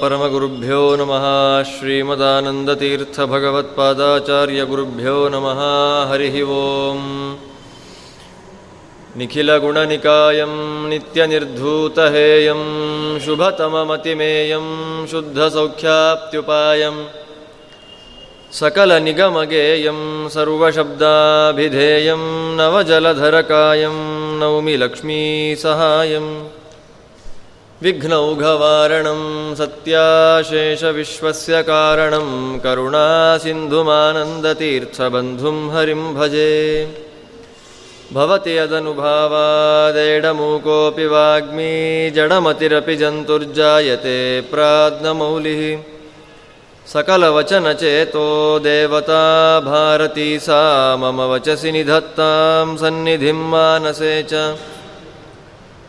परमगुरुभ्यो नमः श्रीमदानन्दतीर्थभगवत्पादाचार्यगुरुभ्यो नमः हरिः ओम् निखिलगुणनिकायं नित्यनिर्धूतहेयं शुभतममतिमेयं शुद्धसौख्याप्त्युपायम् सकलनिगमगेयं सर्वशब्दाभिधेयं नवजलधरकायं नौमि लक्ष्मीसहायम् विघ्नौघवारणं सत्याशेषविश्वस्य कारणं करुणासिन्धुमानन्दतीर्थबन्धुं हरिं भजे। भवति यदनुभावादेडमूकोऽपि वाग्मी जडमतिरपि जन्तुर्जायते प्राज्ञमौलिः। सकलवचनचेतो देवता भारती सा मम वचसि निधत्तां सन्निधिं मानसे च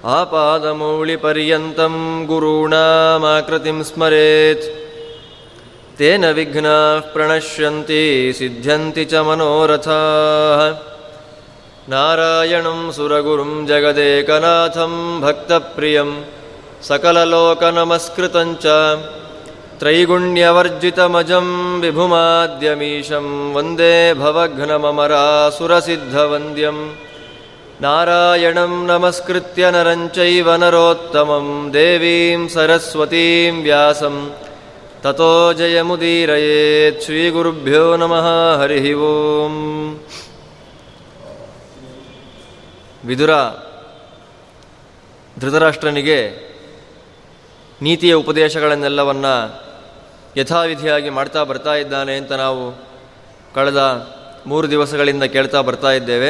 आपादमौलिपर्यन्तं गुरूणामाकृतिं स्मरेत्। तेन विघ्नाः प्रणश्यन्ति सिद्ध्यन्ति च मनोरथाः। नारायणं सुरगुरुं जगदेकनाथं भक्तप्रियं सकललोकनमस्कृतं च। त्रैगुण्यवर्जितमजं विभुमाद्यमीशं वन्दे भवघ्नममरासुरसिद्धवन्द्यम् नारायणं नमस्कृत्य नरं चैव नरोत्तमं देवीं सरस्वतीं व्यासं ततो जयमुदीरयेत् श्रीगुरुभ्यो नमः हरिः ओम् ವಿದುರ ಧೃತರಾಷ್ಟ್ರನಿಗೆ ನೀತಿಯ ಉಪದೇಶಗಳನ್ನೆಲ್ಲವನ್ನ ಯಥಾವಿಧಿಯಾಗಿ ಮಾಡ್ತಾ ಬರ್ತಾ ಇದ್ದಾನೆ ಅಂತ ನಾವು ಕಳೆದ ಮೂರು ದಿವಸಗಳಿಂದ ಕೇಳ್ತಾ ಬರ್ತಾ ಇದ್ದೇವೆ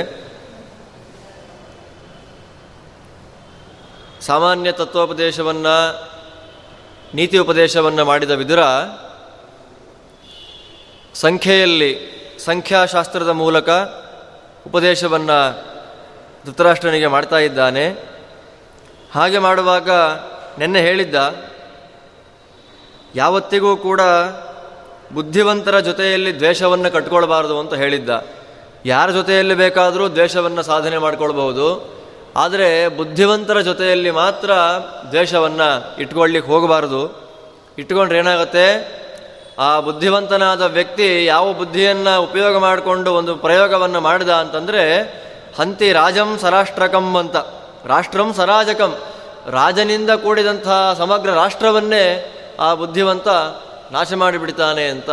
ಸಾಮಾನ್ಯ ತತ್ವೋಪದೇಶವನ್ನು, ನೀತಿ ಉಪದೇಶವನ್ನು ಮಾಡಿದ ವಿದುರ, ಸಂಖ್ಯೆಯಲ್ಲಿ ಸಂಖ್ಯಾಶಾಸ್ತ್ರದ ಮೂಲಕ ಉಪದೇಶವನ್ನು ಧೃತರಾಷ್ಟ್ರನಿಗೆ ಮಾಡ್ತಾ ಇದ್ದಾನೆ. ಹಾಗೆ ಮಾಡುವಾಗ ನಿನ್ನೆ ಹೇಳಿದ್ದ, ಯಾವತ್ತಿಗೂ ಕೂಡ ಬುದ್ಧಿವಂತರ ಜೊತೆಯಲ್ಲಿ ದ್ವೇಷವನ್ನು ಕಟ್ಕೊಳ್ಬಾರ್ದು ಅಂತ ಹೇಳಿದ್ದ. ಯಾರ ಜೊತೆಯಲ್ಲಿ ಬೇಕಾದರೂ ದ್ವೇಷವನ್ನು ಸಾಧನೆ ಮಾಡ್ಕೊಳ್ಬಹುದು. ಆದರೆ ಬುದ್ಧಿವಂತರ ಜೊತೆಯಲ್ಲಿ ಮಾತ್ರ ದ್ವೇಷವನ್ನು ಇಟ್ಕೊಳ್ಳಿಕ್ಕೆ ಹೋಗಬಾರ್ದು. ಇಟ್ಕೊಂಡ್ರೆ ಏನಾಗುತ್ತೆ? ಆ ಬುದ್ಧಿವಂತನಾದ ವ್ಯಕ್ತಿ ಯಾವ ಬುದ್ಧಿಯನ್ನು ಉಪಯೋಗ ಮಾಡಿಕೊಂಡು ಒಂದು ಪ್ರಯೋಗವನ್ನು ಮಾಡಿದ ಅಂತಂದರೆ, ಹಂತಿ ರಾಜಂ ಸರಾಷ್ಟ್ರಕಂ ಅಂತ. ರಾಷ್ಟ್ರಂ ಸರಾಜಕಂ. ರಾಜನಿಂದ ಕೂಡಿದಂಥ ಸಮಗ್ರ ರಾಷ್ಟ್ರವನ್ನೇ ಆ ಬುದ್ಧಿವಂತ ನಾಶ ಮಾಡಿಬಿಡ್ತಾನೆ ಅಂತ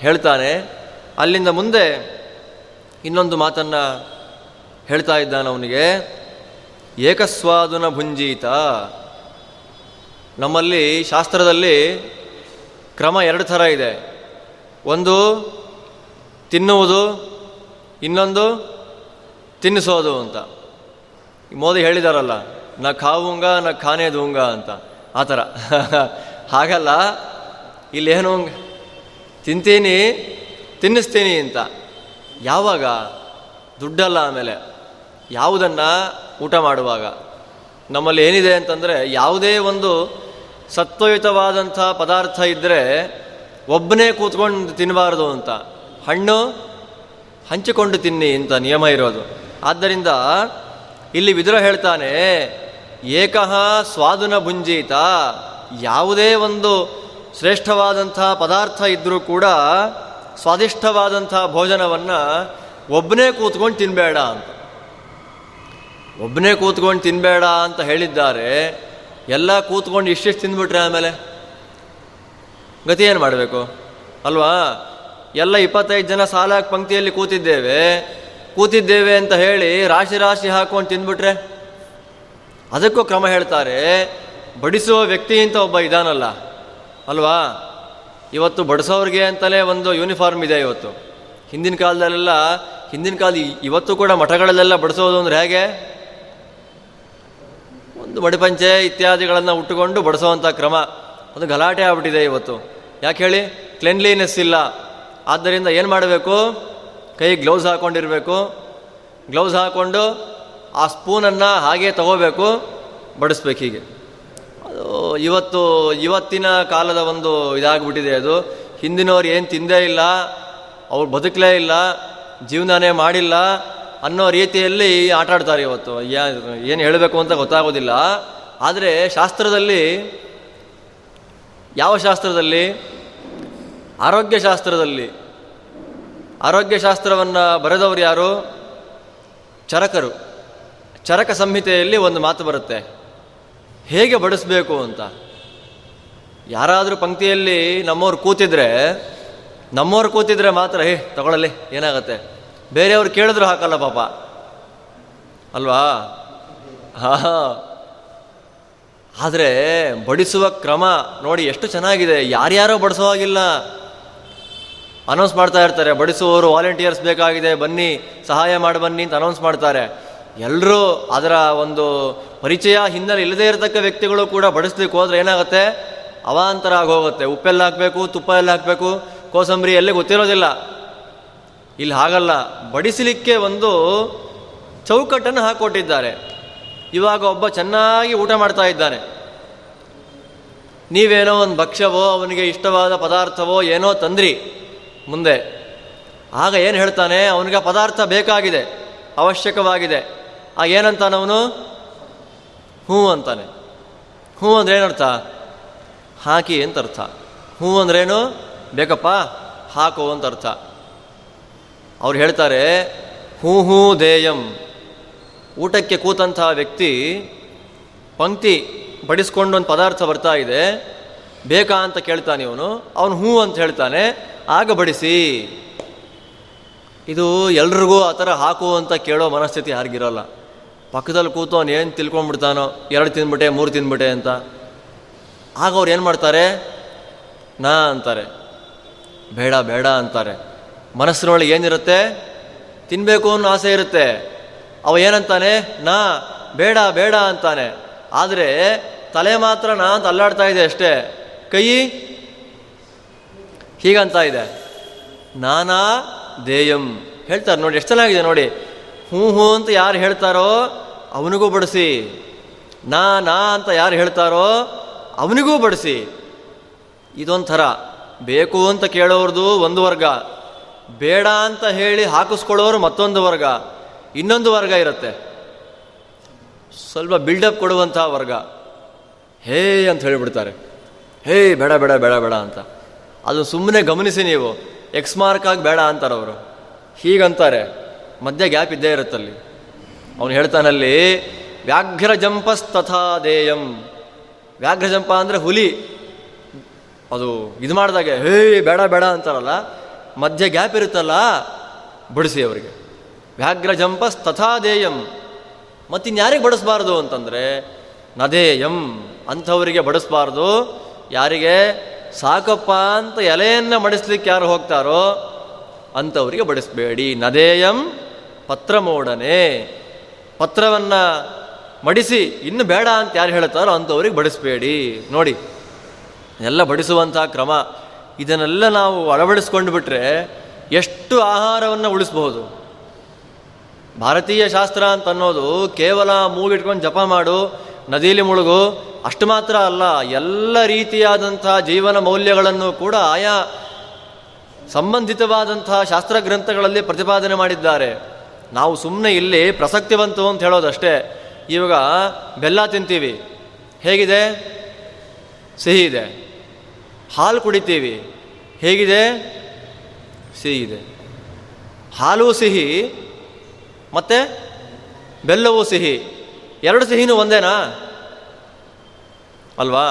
ಹೇಳ್ತಾನೆ. ಅಲ್ಲಿಂದ ಮುಂದೆ ಇನ್ನೊಂದು ಮಾತನ್ನು ಹೇಳ್ತಾ ಇದ್ದಾನೆ ಅವನಿಗೆ ಏಕಸ್ವಾದುನ ಭುಂಜೀತ ನಮ್ಮಲ್ಲಿ ಶಾಸ್ತ್ರದಲ್ಲಿ ಕ್ರಮ ಎರಡು ಥರ ಇದೆ. ಒಂದು, ತಿನ್ನುವುದು, ಇನ್ನೊಂದು, ತಿನ್ನಿಸೋದು ಅಂತ. ಮೋದಿ ಹೇಳಿದಾರಲ್ಲ, ನ ಖಾವುಂಗ, ನ ಖಾನೆ ದೂಂಗ ಅಂತ. ಆ ಥರ. ಹಾಗಲ್ಲ, ಇಲ್ಲೇನು, ತಿಂತೀನಿ, ತಿನ್ನಿಸ್ತೀನಿ ಅಂತ. ಯಾವಾಗ? ದುಡ್ಡಲ್ಲ ಆಮೇಲೆ. ಯಾವುದನ್ನು ಊಟ ಮಾಡುವಾಗ. ನಮ್ಮಲ್ಲಿ ಏನಿದೆ ಅಂತಂದರೆ ಯಾವುದೇ ಒಂದು ಸತ್ವಯುತವಾದಂಥ ಪದಾರ್ಥ ಇದ್ದರೆ ಒಬ್ಬನೇ ಕೂತ್ಕೊಂಡು ತಿನ್ನಬಾರ್ದು ಅಂತ. ಹಣ್ಣು ಹಂಚಿಕೊಂಡು ತಿನ್ನಿ ಅಂತ ನಿಯಮ ಇರೋದು. ಆದ್ದರಿಂದ ಇಲ್ಲಿ ವಿದುರ ಹೇಳ್ತಾನೆ, ಏಕಃ ಸ್ವಾದುನ ಭುಂಜೀತ. ಯಾವುದೇ ಒಂದು ಶ್ರೇಷ್ಠವಾದಂಥ ಪದಾರ್ಥ ಇದ್ದರೂ ಕೂಡ ಸ್ವಾದಿಷ್ಟವಾದಂಥ ಭೋಜನವನ್ನು ಒಬ್ಬನೇ ಕೂತ್ಕೊಂಡು ತಿನ್ನಬೇಡ ಅಂತ. ಒಬ್ಬನೇ ಕೂತ್ಕೊಂಡು ತಿನ್ನಬೇಡ ಅಂತ ಹೇಳಿದ್ದಾರೆ, ಎಲ್ಲ ಕೂತ್ಕೊಂಡು ಇಷ್ಟಿಷ್ಟು ತಿಂದ್ಬಿಟ್ರೆ ಆಮೇಲೆ? ಗತಿ ಏನು ಮಾಡಬೇಕು? ಅಲ್ವಾ? ಎಲ್ಲ ಇಪ್ಪತ್ತೈದು ಜನ ಸಾಲ ಪಂಕ್ತಿಯಲ್ಲಿ ಕೂತಿದ್ದೇವೆ ಕೂತಿದ್ದೇವೆ ಅಂತ ಹೇಳಿ ರಾಶಿ ರಾಶಿ ಹಾಕೊಂಡು ತಿಂದ್ಬಿಟ್ರೆ? ಅದಕ್ಕೂ ಕ್ರಮ ಹೇಳ್ತಾರೆ, ಬಡಿಸುವ ವ್ಯಕ್ತಿ ಅಂತ ಒಬ್ಬ ಇದಾನಲ್ಲ, ಅಲ್ವಾ? ಇವತ್ತು ಬಡಿಸೋರಿಗೆ ಅಂತಲೇ ಒಂದು ಯೂನಿಫಾರ್ಮ್ ಇದೆ ಇವತ್ತು. ಹಿಂದಿನ ಕಾಲದಲ್ಲೆಲ್ಲ, ಹಿಂದಿನ ಕಾಲ ಇವತ್ತು ಕೂಡ ಮಠಗಳಲ್ಲೆಲ್ಲ ಬಡಿಸೋದು ಅಂದರೆ ಹೇಗೆ? ಒಂದು ಮಡಿಪಂಚೆ ಇತ್ಯಾದಿಗಳನ್ನು ಉಟ್ಟುಕೊಂಡು ಬಡಿಸುವಂಥ ಕ್ರಮ. ಅದು ಗಲಾಟೆ ಆಗ್ಬಿಟ್ಟಿದೆ ಇವತ್ತು. ಯಾಕೆ ಹೇಳಿ? ಕ್ಲೆನ್ಲಿನೆಸ್ ಇಲ್ಲ. ಆದ್ದರಿಂದ ಏನು ಮಾಡಬೇಕು? ಕೈ ಗ್ಲೌಸ್ ಹಾಕ್ಕೊಂಡಿರಬೇಕು ಗ್ಲೌಸ್ ಹಾಕ್ಕೊಂಡು ಆ ಸ್ಪೂನನ್ನು ಹಾಗೆ ತಗೋಬೇಕು. ಬಡಿಸ್ಬೇಕು ಹೀಗೆ. ಅದು ಇವತ್ತು, ಇವತ್ತಿನ ಕಾಲದ ಒಂದು ಇದಾಗ್ಬಿಟ್ಟಿದೆ ಅದು. ಹಿಂದಿನವ್ರು ಏನು ತಿಂದೇ ಇಲ್ಲ, ಅವ್ರು ಬದುಕಲೇ ಇಲ್ಲ, ಜೀವನನೇ ಮಾಡಿಲ್ಲ ಅನ್ನೋ ರೀತಿಯಲ್ಲಿ ಆಟ ಆಡ್ತಾರೆ ಇವತ್ತು ಏನು ಹೇಳಬೇಕು ಅಂತ ಗೊತ್ತಾಗೋದಿಲ್ಲ. ಆದರೆ ಶಾಸ್ತ್ರದಲ್ಲಿ, ಯಾವ ಶಾಸ್ತ್ರದಲ್ಲಿ? ಆರೋಗ್ಯ ಶಾಸ್ತ್ರದಲ್ಲಿ. ಆರೋಗ್ಯ ಶಾಸ್ತ್ರವನ್ನು ಬರೆದವರು ಯಾರು? ಚರಕರು. ಚರಕ ಸಂಹಿತೆಯಲ್ಲಿ ಒಂದು ಮಾತು ಬರುತ್ತೆ. ಹೇಗೆ ಬಡಿಸಬೇಕು ಅಂತ. ಯಾರಾದರೂ ಪಂಕ್ತಿಯಲ್ಲಿ ನಮ್ಮವ್ರು ಕೂತಿದ್ರೆ ನಮ್ಮವ್ರು ಕೂತಿದ್ರೆ ಮಾತ್ರ ಹೇ ತಗೊಳ್ಳಲಿ ಏನಾಗತ್ತೆ? ಬೇರೆಯವ್ರು ಕೇಳಿದ್ರು ಹಾಕಲ್ಲ ಪಾಪ. ಅಲ್ವಾ? ಹಾ ಆದರೆ ಬಡಿಸುವ ಕ್ರಮ ನೋಡಿ ಎಷ್ಟು ಚೆನ್ನಾಗಿದೆ. ಯಾರ್ಯಾರೋ ಬಡಿಸೋ ಹಾಗಿಲ್ಲ. ಅನೌನ್ಸ್ ಮಾಡ್ತಾ ಇರ್ತಾರೆ, ಬಡಿಸುವವರು ವಾಲಂಟಿಯರ್ಸ್ ಬೇಕಾಗಿದೆ, ಬನ್ನಿ, ಸಹಾಯ ಮಾಡಿ ಬನ್ನಿ ಅಂತ ಅನೌನ್ಸ್ ಮಾಡ್ತಾರೆ. ಎಲ್ಲರೂ ಅದರ ಒಂದು ಪರಿಚಯ ಹಿನ್ನೆಲೆ ಇಲ್ಲದೇ ಇರತಕ್ಕ ವ್ಯಕ್ತಿಗಳು ಕೂಡ ಬಡಿಸ್ಲಿಕ್ಕೆ ಹೋದ್ರೆ ಏನಾಗುತ್ತೆ? ಅವಾಂತರ ಆಗೋಗುತ್ತೆ ಉಪ್ಪೆಲ್ಲ ಹಾಕಬೇಕು, ತುಪ್ಪ ಎಲ್ಲ ಹಾಕಬೇಕು, ಕೋಸಂಬರಿ ಎಲ್ಲೇ ಗೊತ್ತಿರೋದಿಲ್ಲ. ಇಲ್ಲಿ ಹಾಗಲ್ಲ, ಬಡಿಸಲಿಕ್ಕೆ ಒಂದು ಚೌಕಟ್ಟನ್ನು ಹಾಕೊಟ್ಟಿದ್ದಾರೆ. ಇವಾಗ ಒಬ್ಬ ಚೆನ್ನಾಗಿ ಊಟ ಮಾಡ್ತಾ ಇದ್ದಾನೆ. ನೀವೇನೋ ಒಂದು ಭಕ್ಷ್ಯವೋ, ಅವನಿಗೆ ಇಷ್ಟವಾದ ಪದಾರ್ಥವೋ ಏನೋ ತಂದ್ರಿ ಮುಂದೆ. ಆಗ ಏನು ಹೇಳ್ತಾನೆ, ಅವನಿಗೆ ಪದಾರ್ಥ ಬೇಕಾಗಿದೆ, ಅವಶ್ಯಕವಾಗಿದೆ. ಆ ಏನಂತಾನವನು ಹ್ಞೂ ಅಂತಾನೆ. ಹ್ಞೂ ಅಂದ್ರೆ ಏನರ್ಥ? ಹಾಕಿ ಅಂತ ಅರ್ಥ ಹ್ಞೂ ಅಂದ್ರೇನು ಬೇಕಪ್ಪ, ಹಾಕು ಅಂತ ಅರ್ಥ ಅವ್ರು ಹೇಳ್ತಾರೆ, ಹೂ ಹೂ, ದೇಯಂ. ಊಟಕ್ಕೆ ಕೂತಂತಹ ವ್ಯಕ್ತಿ ಪಂಕ್ತಿ ಬಡಿಸ್ಕೊಂಡು ಒಂದು ಪದಾರ್ಥ ಬರ್ತಾ ಇದೆ, ಬೇಕಾ ಅಂತ ಕೇಳ್ತಾನೆ ಇವನು. ಅವನು ಹೂ ಅಂತ ಹೇಳ್ತಾನೆ, ಆಗ ಬಡಿಸಿ. ಇದು ಎಲ್ರಿಗೂ ಆ ಥರ ಹಾಕು ಅಂತ ಕೇಳೋ ಮನಸ್ಥಿತಿ ಯಾರಿಗಿರೋಲ್ಲ. ಪಕ್ಕದಲ್ಲಿ ಕೂತು ಅವನು ಏನು ತಿಳ್ಕೊಂಡ್ಬಿಡ್ತಾನೋ, ಎರಡು ತಿಂದ್ಬಿಟ್ಟೆ ಮೂರು ತಿಂದ್ಬಿಟ್ಟೆ ಅಂತ. ಆಗ ಅವ್ರು ಏನು ಮಾಡ್ತಾರೆ? ನಾ ಅಂತಾರೆ. ಬೇಡ ಬೇಡ ಅಂತಾರೆ. ಮನಸ್ಸಿನೊಳಗೆ ಏನಿರುತ್ತೆ? ತಿನ್ನಬೇಕು ಅನ್ನೋ ಆಸೆ ಇರುತ್ತೆ. ಅವ ಏನಂತಾನೆ? ನಾ ಬೇಡ ಬೇಡ ಅಂತಾನೆ. ಆದರೆ ತಲೆ ಮಾತ್ರ ನಾ ಅಂತ ಅಲ್ಲಾಡ್ತಾ ಇದೆ ಅಷ್ಟೇ. ಕೈ? ಹೀಗಂತ ಇದೆ. ನಾನಾ ದೇಯಂ. ಹೇಳ್ತಾರೆ ನೋಡಿ, ಎಷ್ಟು ಚೆನ್ನಾಗಿದೆ ನೋಡಿ. ಹ್ಞೂ ಹ್ಞೂ ಅಂತ ಯಾರು ಹೇಳ್ತಾರೋ ಅವನಿಗೂ ಬಡಿಸಿ. ನಾ ನಾ ಅಂತ ಯಾರು ಹೇಳ್ತಾರೋ ಅವನಿಗೂ ಬಡಿಸಿ. ಇದೊಂಥರ. ಬೇಕು ಅಂತ ಕೇಳೋರ್ದು ಒಂದು ವರ್ಗ. ಬೇಡ ಅಂತ ಹೇಳಿ ಹಾಕಿಸ್ಕೊಳ್ಳೋರು ಮತ್ತೊಂದು ವರ್ಗ, ಇನ್ನೊಂದು ವರ್ಗ ಇರುತ್ತೆ. ಸ್ವಲ್ಪ ಬಿಲ್ಡಪ್ ಕೊಡುವಂತಹ ವರ್ಗ. ಹೇ ಅಂತ ಹೇಳಿಬಿಡ್ತಾರೆ. ಹೇ ಬೇಡ ಬೇಡ ಬೇಡ ಬೇಡ ಅಂತ. ಅದು ಸುಮ್ಮನೆ ಗಮನಿಸಿ ನೀವು. ಎಕ್ಸ್ ಮಾರ್ಕ್ ಆಗಿ ಬೇಡ ಅಂತಾರೆ ಅವರು ಹೀಗಂತಾರೆ. ಮಧ್ಯ ಗ್ಯಾಪ್ ಇದ್ದೇ ಇರುತ್ತಲ್ಲಿ ಅವನು ಹೇಳ್ತಾನಲ್ಲಿ, ವ್ಯಾಘ್ರ ಜಂಪಸ್ತಥಾ ದೇಯಂ. ವ್ಯಾಘ್ರ ಜಂಪ ಅಂದರೆ ಹುಲಿ. ಅದು ಇದು ಮಾಡಿದಾಗೆ, ಹೇ ಬೇಡ ಬೇಡ ಅಂತಾರಲ್ಲ. ಮಧ್ಯ ಗ್ಯಾಪ್ ಇರುತ್ತಲ್ಲ? ಬಡಿಸಿ ಅವರಿಗೆ. ವ್ಯಾಘ್ರ ಜಂಪಸ್ ತಥಾ ದೇಯಂ. ಮತ್ತಿನ್ಯಾರಿಗೆ ಬಡಿಸಬಾರ್ದು ಅಂತಂದರೆ, ನದೇಯಂ ಅಂಥವರಿಗೆ ಬಡಿಸಬಾರ್ದು. ಯಾರಿಗೆ? ಸಾಕಪ್ಪ ಅಂತ ಎಲೆಯನ್ನು ಮಡಿಸ್ಲಿಕ್ಕೆ ಯಾರು ಹೋಗ್ತಾರೋ ಅಂಥವರಿಗೆ ಬಡಿಸಬೇಡಿ. ನದೇಯಂ ಪತ್ರ ಮೋಡನೆ ಪತ್ರವನ್ನು ಮಡಿಸಿ, ಇನ್ನು ಬೇಡ ಅಂತ ಯಾರು ಹೇಳ್ತಾರೋ ಅಂಥವ್ರಿಗೆ ಬಡಿಸಬೇಡಿ. ನೋಡಿ, ಎಲ್ಲ ಬಡಿಸುವಂಥ ಕ್ರಮ. ಇದನ್ನೆಲ್ಲ ನಾವು ಅಳವಡಿಸ್ಕೊಂಡು ಬಿಟ್ರೆ ಎಷ್ಟು ಆಹಾರವನ್ನು ಉಳಿಸಬಹುದು? ಭಾರತೀಯ ಶಾಸ್ತ್ರ ಅಂತ ಅನ್ನೋದು ಕೇವಲ ಮೂಗಿಟ್ಕೊಂಡು ಜಪ ಮಾಡು ನದಿಯಲ್ಲಿ ಮುಳುಗು, ಅಷ್ಟು ಮಾತ್ರ ಅಲ್ಲ, ಎಲ್ಲ ರೀತಿಯಾದಂಥ ಜೀವನ ಮೌಲ್ಯಗಳನ್ನು ಕೂಡ ಆಯಾ ಸಂಬಂಧಿತವಾದಂತಹ ಶಾಸ್ತ್ರ ಗ್ರಂಥಗಳಲ್ಲಿ ಪ್ರತಿಪಾದನೆ ಮಾಡಿದ್ದಾರೆ. ನಾವು ಸುಮ್ಮನೆ ಇಲ್ಲಿ ಪ್ರಸಕ್ತಿವಂತು ಅಂತ ಹೇಳೋದಷ್ಟೇ. ಇವಾಗ ಬೆಲ್ಲ ತಿಂತೀವಿ. ಹೇಗಿದೆ? ಸಿಹಿ ಇದೆ. ಹಾಲು ಕುಡಿತೀವಿ. ಹೇಗಿದೆ? ಸಿಹಿ ಇದೆ. ಹಾಲು ಸಿಹಿ, ಮತ್ತು ಬೆಲ್ಲವೂ ಸಿಹಿ. ಎರಡು ಸಿಹಿನೂ ಒಂದೇನಾ? ಅಲ್ವಾ?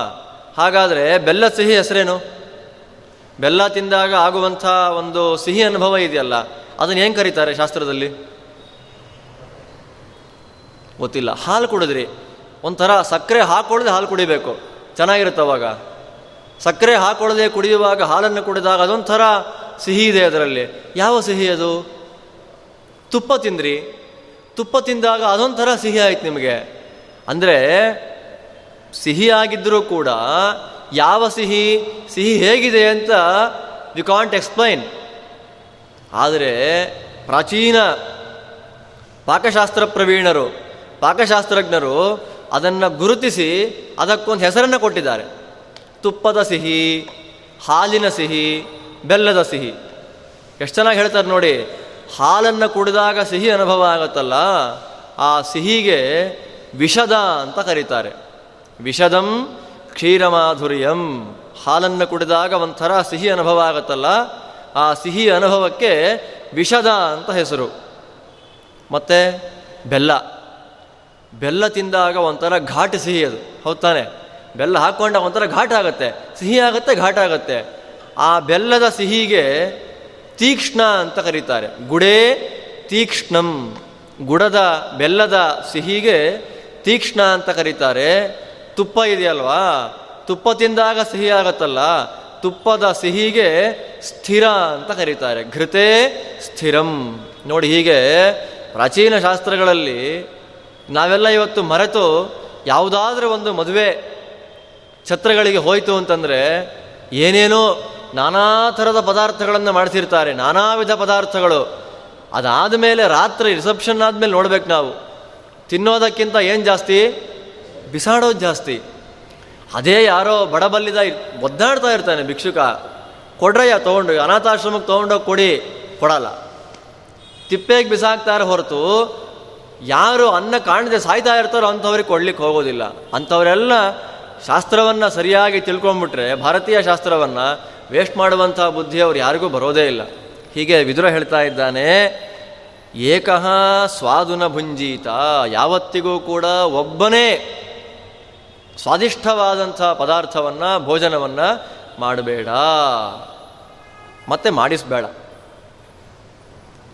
ಹಾಗಾದರೆ ಬೆಲ್ಲ ಸಿಹಿ ಹೆಸರೇನು? ಬೆಲ್ಲ ತಿಂದಾಗ ಆಗುವಂಥ ಒಂದು ಸಿಹಿ ಅನುಭವ ಇದೆಯಲ್ಲ, ಅದನ್ನು ಏನು ಕರೀತಾರೆ ಶಾಸ್ತ್ರದಲ್ಲಿ? ಗೊತ್ತಿಲ್ಲ. ಹಾಲು ಕುಡಿದ್ರಿ. ಒಂಥರ ಸಕ್ಕರೆ ಹಾಕೊಳ್ಳದೆ ಹಾಲು ಕುಡಿಬೇಕು. ಚೆನ್ನಾಗಿರುತ್ತೆ ಅವಾಗ. ಸಕ್ಕರೆ ಹಾಕೊಳ್ಳದೆ ಕುಡಿಯುವಾಗ ಹಾಲನ್ನು ಕುಡಿದಾಗ ಅದೊಂಥರ ಸಿಹಿ ಇದೆ ಅದರಲ್ಲಿ. ಯಾವ ಸಿಹಿ ಅದು? ತುಪ್ಪ ತಿಂದ್ರಿ. ತುಪ್ಪ ತಿಂದಾಗ ಅದೊಂಥರ ಸಿಹಿ ಆಯ್ತು ನಿಮಗೆ. ಅಂದರೆ ಸಿಹಿಯಾಗಿದ್ದರೂ ಕೂಡ ಯಾವ ಸಿಹಿ ಸಿಹಿ ಹೇಗಿದೆ ಅಂತ ಯು ಕಾಂಟ್ ಎಕ್ಸ್ಪ್ಲೈನ್ ಆದರೆ ಪ್ರಾಚೀನ ಪಾಕಶಾಸ್ತ್ರ ಪ್ರವೀಣರು, ಪಾಕಶಾಸ್ತ್ರಜ್ಞರು ಅದನ್ನು ಗುರುತಿಸಿ ಅದಕ್ಕೊಂದು ಹೆಸರನ್ನು ಕೊಟ್ಟಿದ್ದಾರೆ. ತುಪ್ಪದ ಸಿಹಿ, ಹಾಲಿನ ಸಿಹಿ, ಬೆಲ್ಲದ ಸಿಹಿ. ಎಷ್ಟು ಚೆನ್ನಾಗಿ ಹೇಳ್ತಾರೆ ನೋಡಿ, ಹಾಲನ್ನು ಕುಡಿದಾಗ ಸಿಹಿ ಅನುಭವ ಆಗುತ್ತಲ್ಲ, ಆ ಸಿಹಿಗೆ ವಿಷದ ಅಂತ ಕರೀತಾರೆ. ವಿಷದಂ ಕ್ಷೀರಮಾಧುರ್ಯಂ. ಹಾಲನ್ನು ಕುಡಿದಾಗ ಒಂಥರ ಸಿಹಿ ಅನುಭವ ಆಗುತ್ತಲ್ಲ, ಆ ಸಿಹಿ ಅನುಭವಕ್ಕೆ ವಿಷದ ಅಂತ ಹೆಸರು. ಮತ್ತು ಬೆಲ್ಲ. ಬೆಲ್ಲ ತಿಂದಾಗ ಒಂಥರ ಘಾಟಿ ಸಿಹಿ ಅದು, ಹೌದು ತಾನೆ? ಬೆಲ್ಲ ಹಾಕ್ಕೊಂಡಾಗ ಒಂಥರ ಘಾಟ ಆಗುತ್ತೆ. ಸಿಹಿ ಆಗುತ್ತೆ, ಘಾಟ ಆಗುತ್ತೆ. ಆ ಬೆಲ್ಲದ ಸಿಹಿಗೆ ತೀಕ್ಷ್ಣ ಅಂತ ಕರೀತಾರೆ. ಗುಡೇ ತೀಕ್ಷ್ಣಂ. ಗುಡದ ಬೆಲ್ಲದ ಸಿಹಿಗೆ ತೀಕ್ಷ್ಣ ಅಂತ ಕರೀತಾರೆ. ತುಪ್ಪ ಇದೆಯಲ್ವಾ? ತುಪ್ಪ ತಿಂದಾಗ ಸಿಹಿ ಆಗತ್ತಲ್ಲ. ತುಪ್ಪದ ಸಿಹಿಗೆ ಸ್ಥಿರ ಅಂತ ಕರೀತಾರೆ. ಘೃತೆ ಸ್ಥಿರಂ. ನೋಡಿ ಹೀಗೆ ಪ್ರಾಚೀನ ಶಾಸ್ತ್ರಗಳಲ್ಲಿ ನಾವೆಲ್ಲ ಇವತ್ತು ಮರೆತು ಯಾವುದಾದ್ರೂ ಒಂದು ಮದುವೆ ಛತ್ರಗಳಿಗೆ ಹೋಯಿತು ಅಂತಂದರೆ ಏನೇನೋ ನಾನಾ ಥರದ ಪದಾರ್ಥಗಳನ್ನು ಮಾಡಿಸಿರ್ತಾರೆ, ನಾನಾ ವಿಧ ಪದಾರ್ಥಗಳು. ಅದಾದ ಮೇಲೆ ರಾತ್ರಿ ರಿಸೆಪ್ಷನ್ ಆದಮೇಲೆ ನೋಡ್ಬೇಕು ನಾವು. ತಿನ್ನೋದಕ್ಕಿಂತ ಏನು ಜಾಸ್ತಿ? ಬಿಸಾಡೋದು ಜಾಸ್ತಿ. ಅದೇ ಯಾರೋ ಬಡಬಲ್ಲಿದ ಒದ್ದಾಡ್ತಾ ಇರ್ತಾನೆ ಭಿಕ್ಷುಕ. ಕೊಡ್ರಯ್ಯ, ತೊಗೊಂಡು, ಅನಾಥಾಶ್ರಮಕ್ಕೆ ತೊಗೊಂಡೋಗಿ ಕೊಡಿ, ಕೊಡಲ್ಲ. ತಿಪ್ಪೆಗೆ ಬಿಸಾಕ್ತಾರೆ ಹೊರತು ಯಾರು ಅನ್ನ ಕಾಣದೆ ಸಾಯ್ತಾ ಇರ್ತಾರೋ ಅಂಥವ್ರಿಗೆ ಕೊಡ್ಲಿಕ್ಕೆ ಹೋಗೋದಿಲ್ಲ. ಅಂಥವರೆಲ್ಲ ಶಾಸ್ತ್ರವನ್ನು ಸರಿಯಾಗಿ ತಿಳ್ಕೊಂಬಿಟ್ರೆ, ಭಾರತೀಯ ಶಾಸ್ತ್ರವನ್ನು ವೇಸ್ಟ್ ಮಾಡುವಂಥ ಬುದ್ಧಿ ಅವ್ರು ಯಾರಿಗೂ ಬರೋದೇ ಇಲ್ಲ. ಹೀಗೆ ವಿದುರ ಹೇಳ್ತಾ ಇದ್ದಾನೆ, ಏಕಃ ಸ್ವಾದುನ ಭುಂಜೀತ, ಯಾವತ್ತಿಗೂ ಕೂಡ ಒಬ್ಬನೇ ಸ್ವಾದಿಷ್ಟವಾದಂಥ ಪದಾರ್ಥವನ್ನು, ಭೋಜನವನ್ನು ಮಾಡಬೇಡ. ಮತ್ತೆ ಮಾಡಿಸ್ಬೇಡ.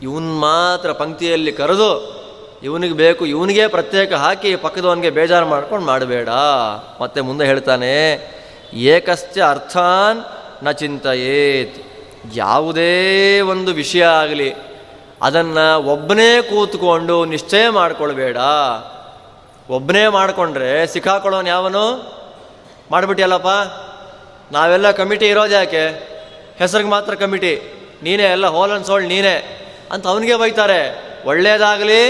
ಇವನ್ ಮಾತ್ರ ಪಂಕ್ತಿಯಲ್ಲಿ ಕರೆದು ಇವನಿಗೆ ಬೇಕು, ಇವನಿಗೆ ಪ್ರತ್ಯೇಕ ಹಾಕಿ ಪಕ್ಕದವನಿಗೆ ಬೇಜಾರು ಮಾಡ್ಕೊಂಡು ಮಾಡಬೇಡ. ಮತ್ತೆ ಮುಂದೆ ಹೇಳ್ತಾನೆ ಏಕಶ್ಚ ಅರ್ಥಾನ್ನ ಚಿಂತೆಯೇತ್. ಯಾವುದೇ ಒಂದು ವಿಷಯ ಆಗಲಿ, ಅದನ್ನು ಒಬ್ಬನೇ ಕೂತ್ಕೊಂಡು ನಿಶ್ಚಯ ಮಾಡ್ಕೊಳ್ಬೇಡ. ಒಬ್ಬನೇ ಮಾಡಿಕೊಂಡ್ರೆ ಸಿಕ್ಕಾಕೊಳ್ಳೋನು ಯಾವನು? ಮಾಡಿಬಿಟ್ಟಿಯಲ್ಲಪ್ಪ ನಾವೆಲ್ಲ ಕಮಿಟಿ ಇರೋದು ಯಾಕೆ? ಹೆಸರಿಗೆ ಮಾತ್ರ ಕಮಿಟಿ? ನೀನೇ ಎಲ್ಲ ಹೋಲ್ ಸೋಲ್ಡ್ ನೀನೇ ಅಂತ ಅವನಿಗೆ ಬೈತಾರೆ. ಒಳ್ಳೇದಾಗಲಿ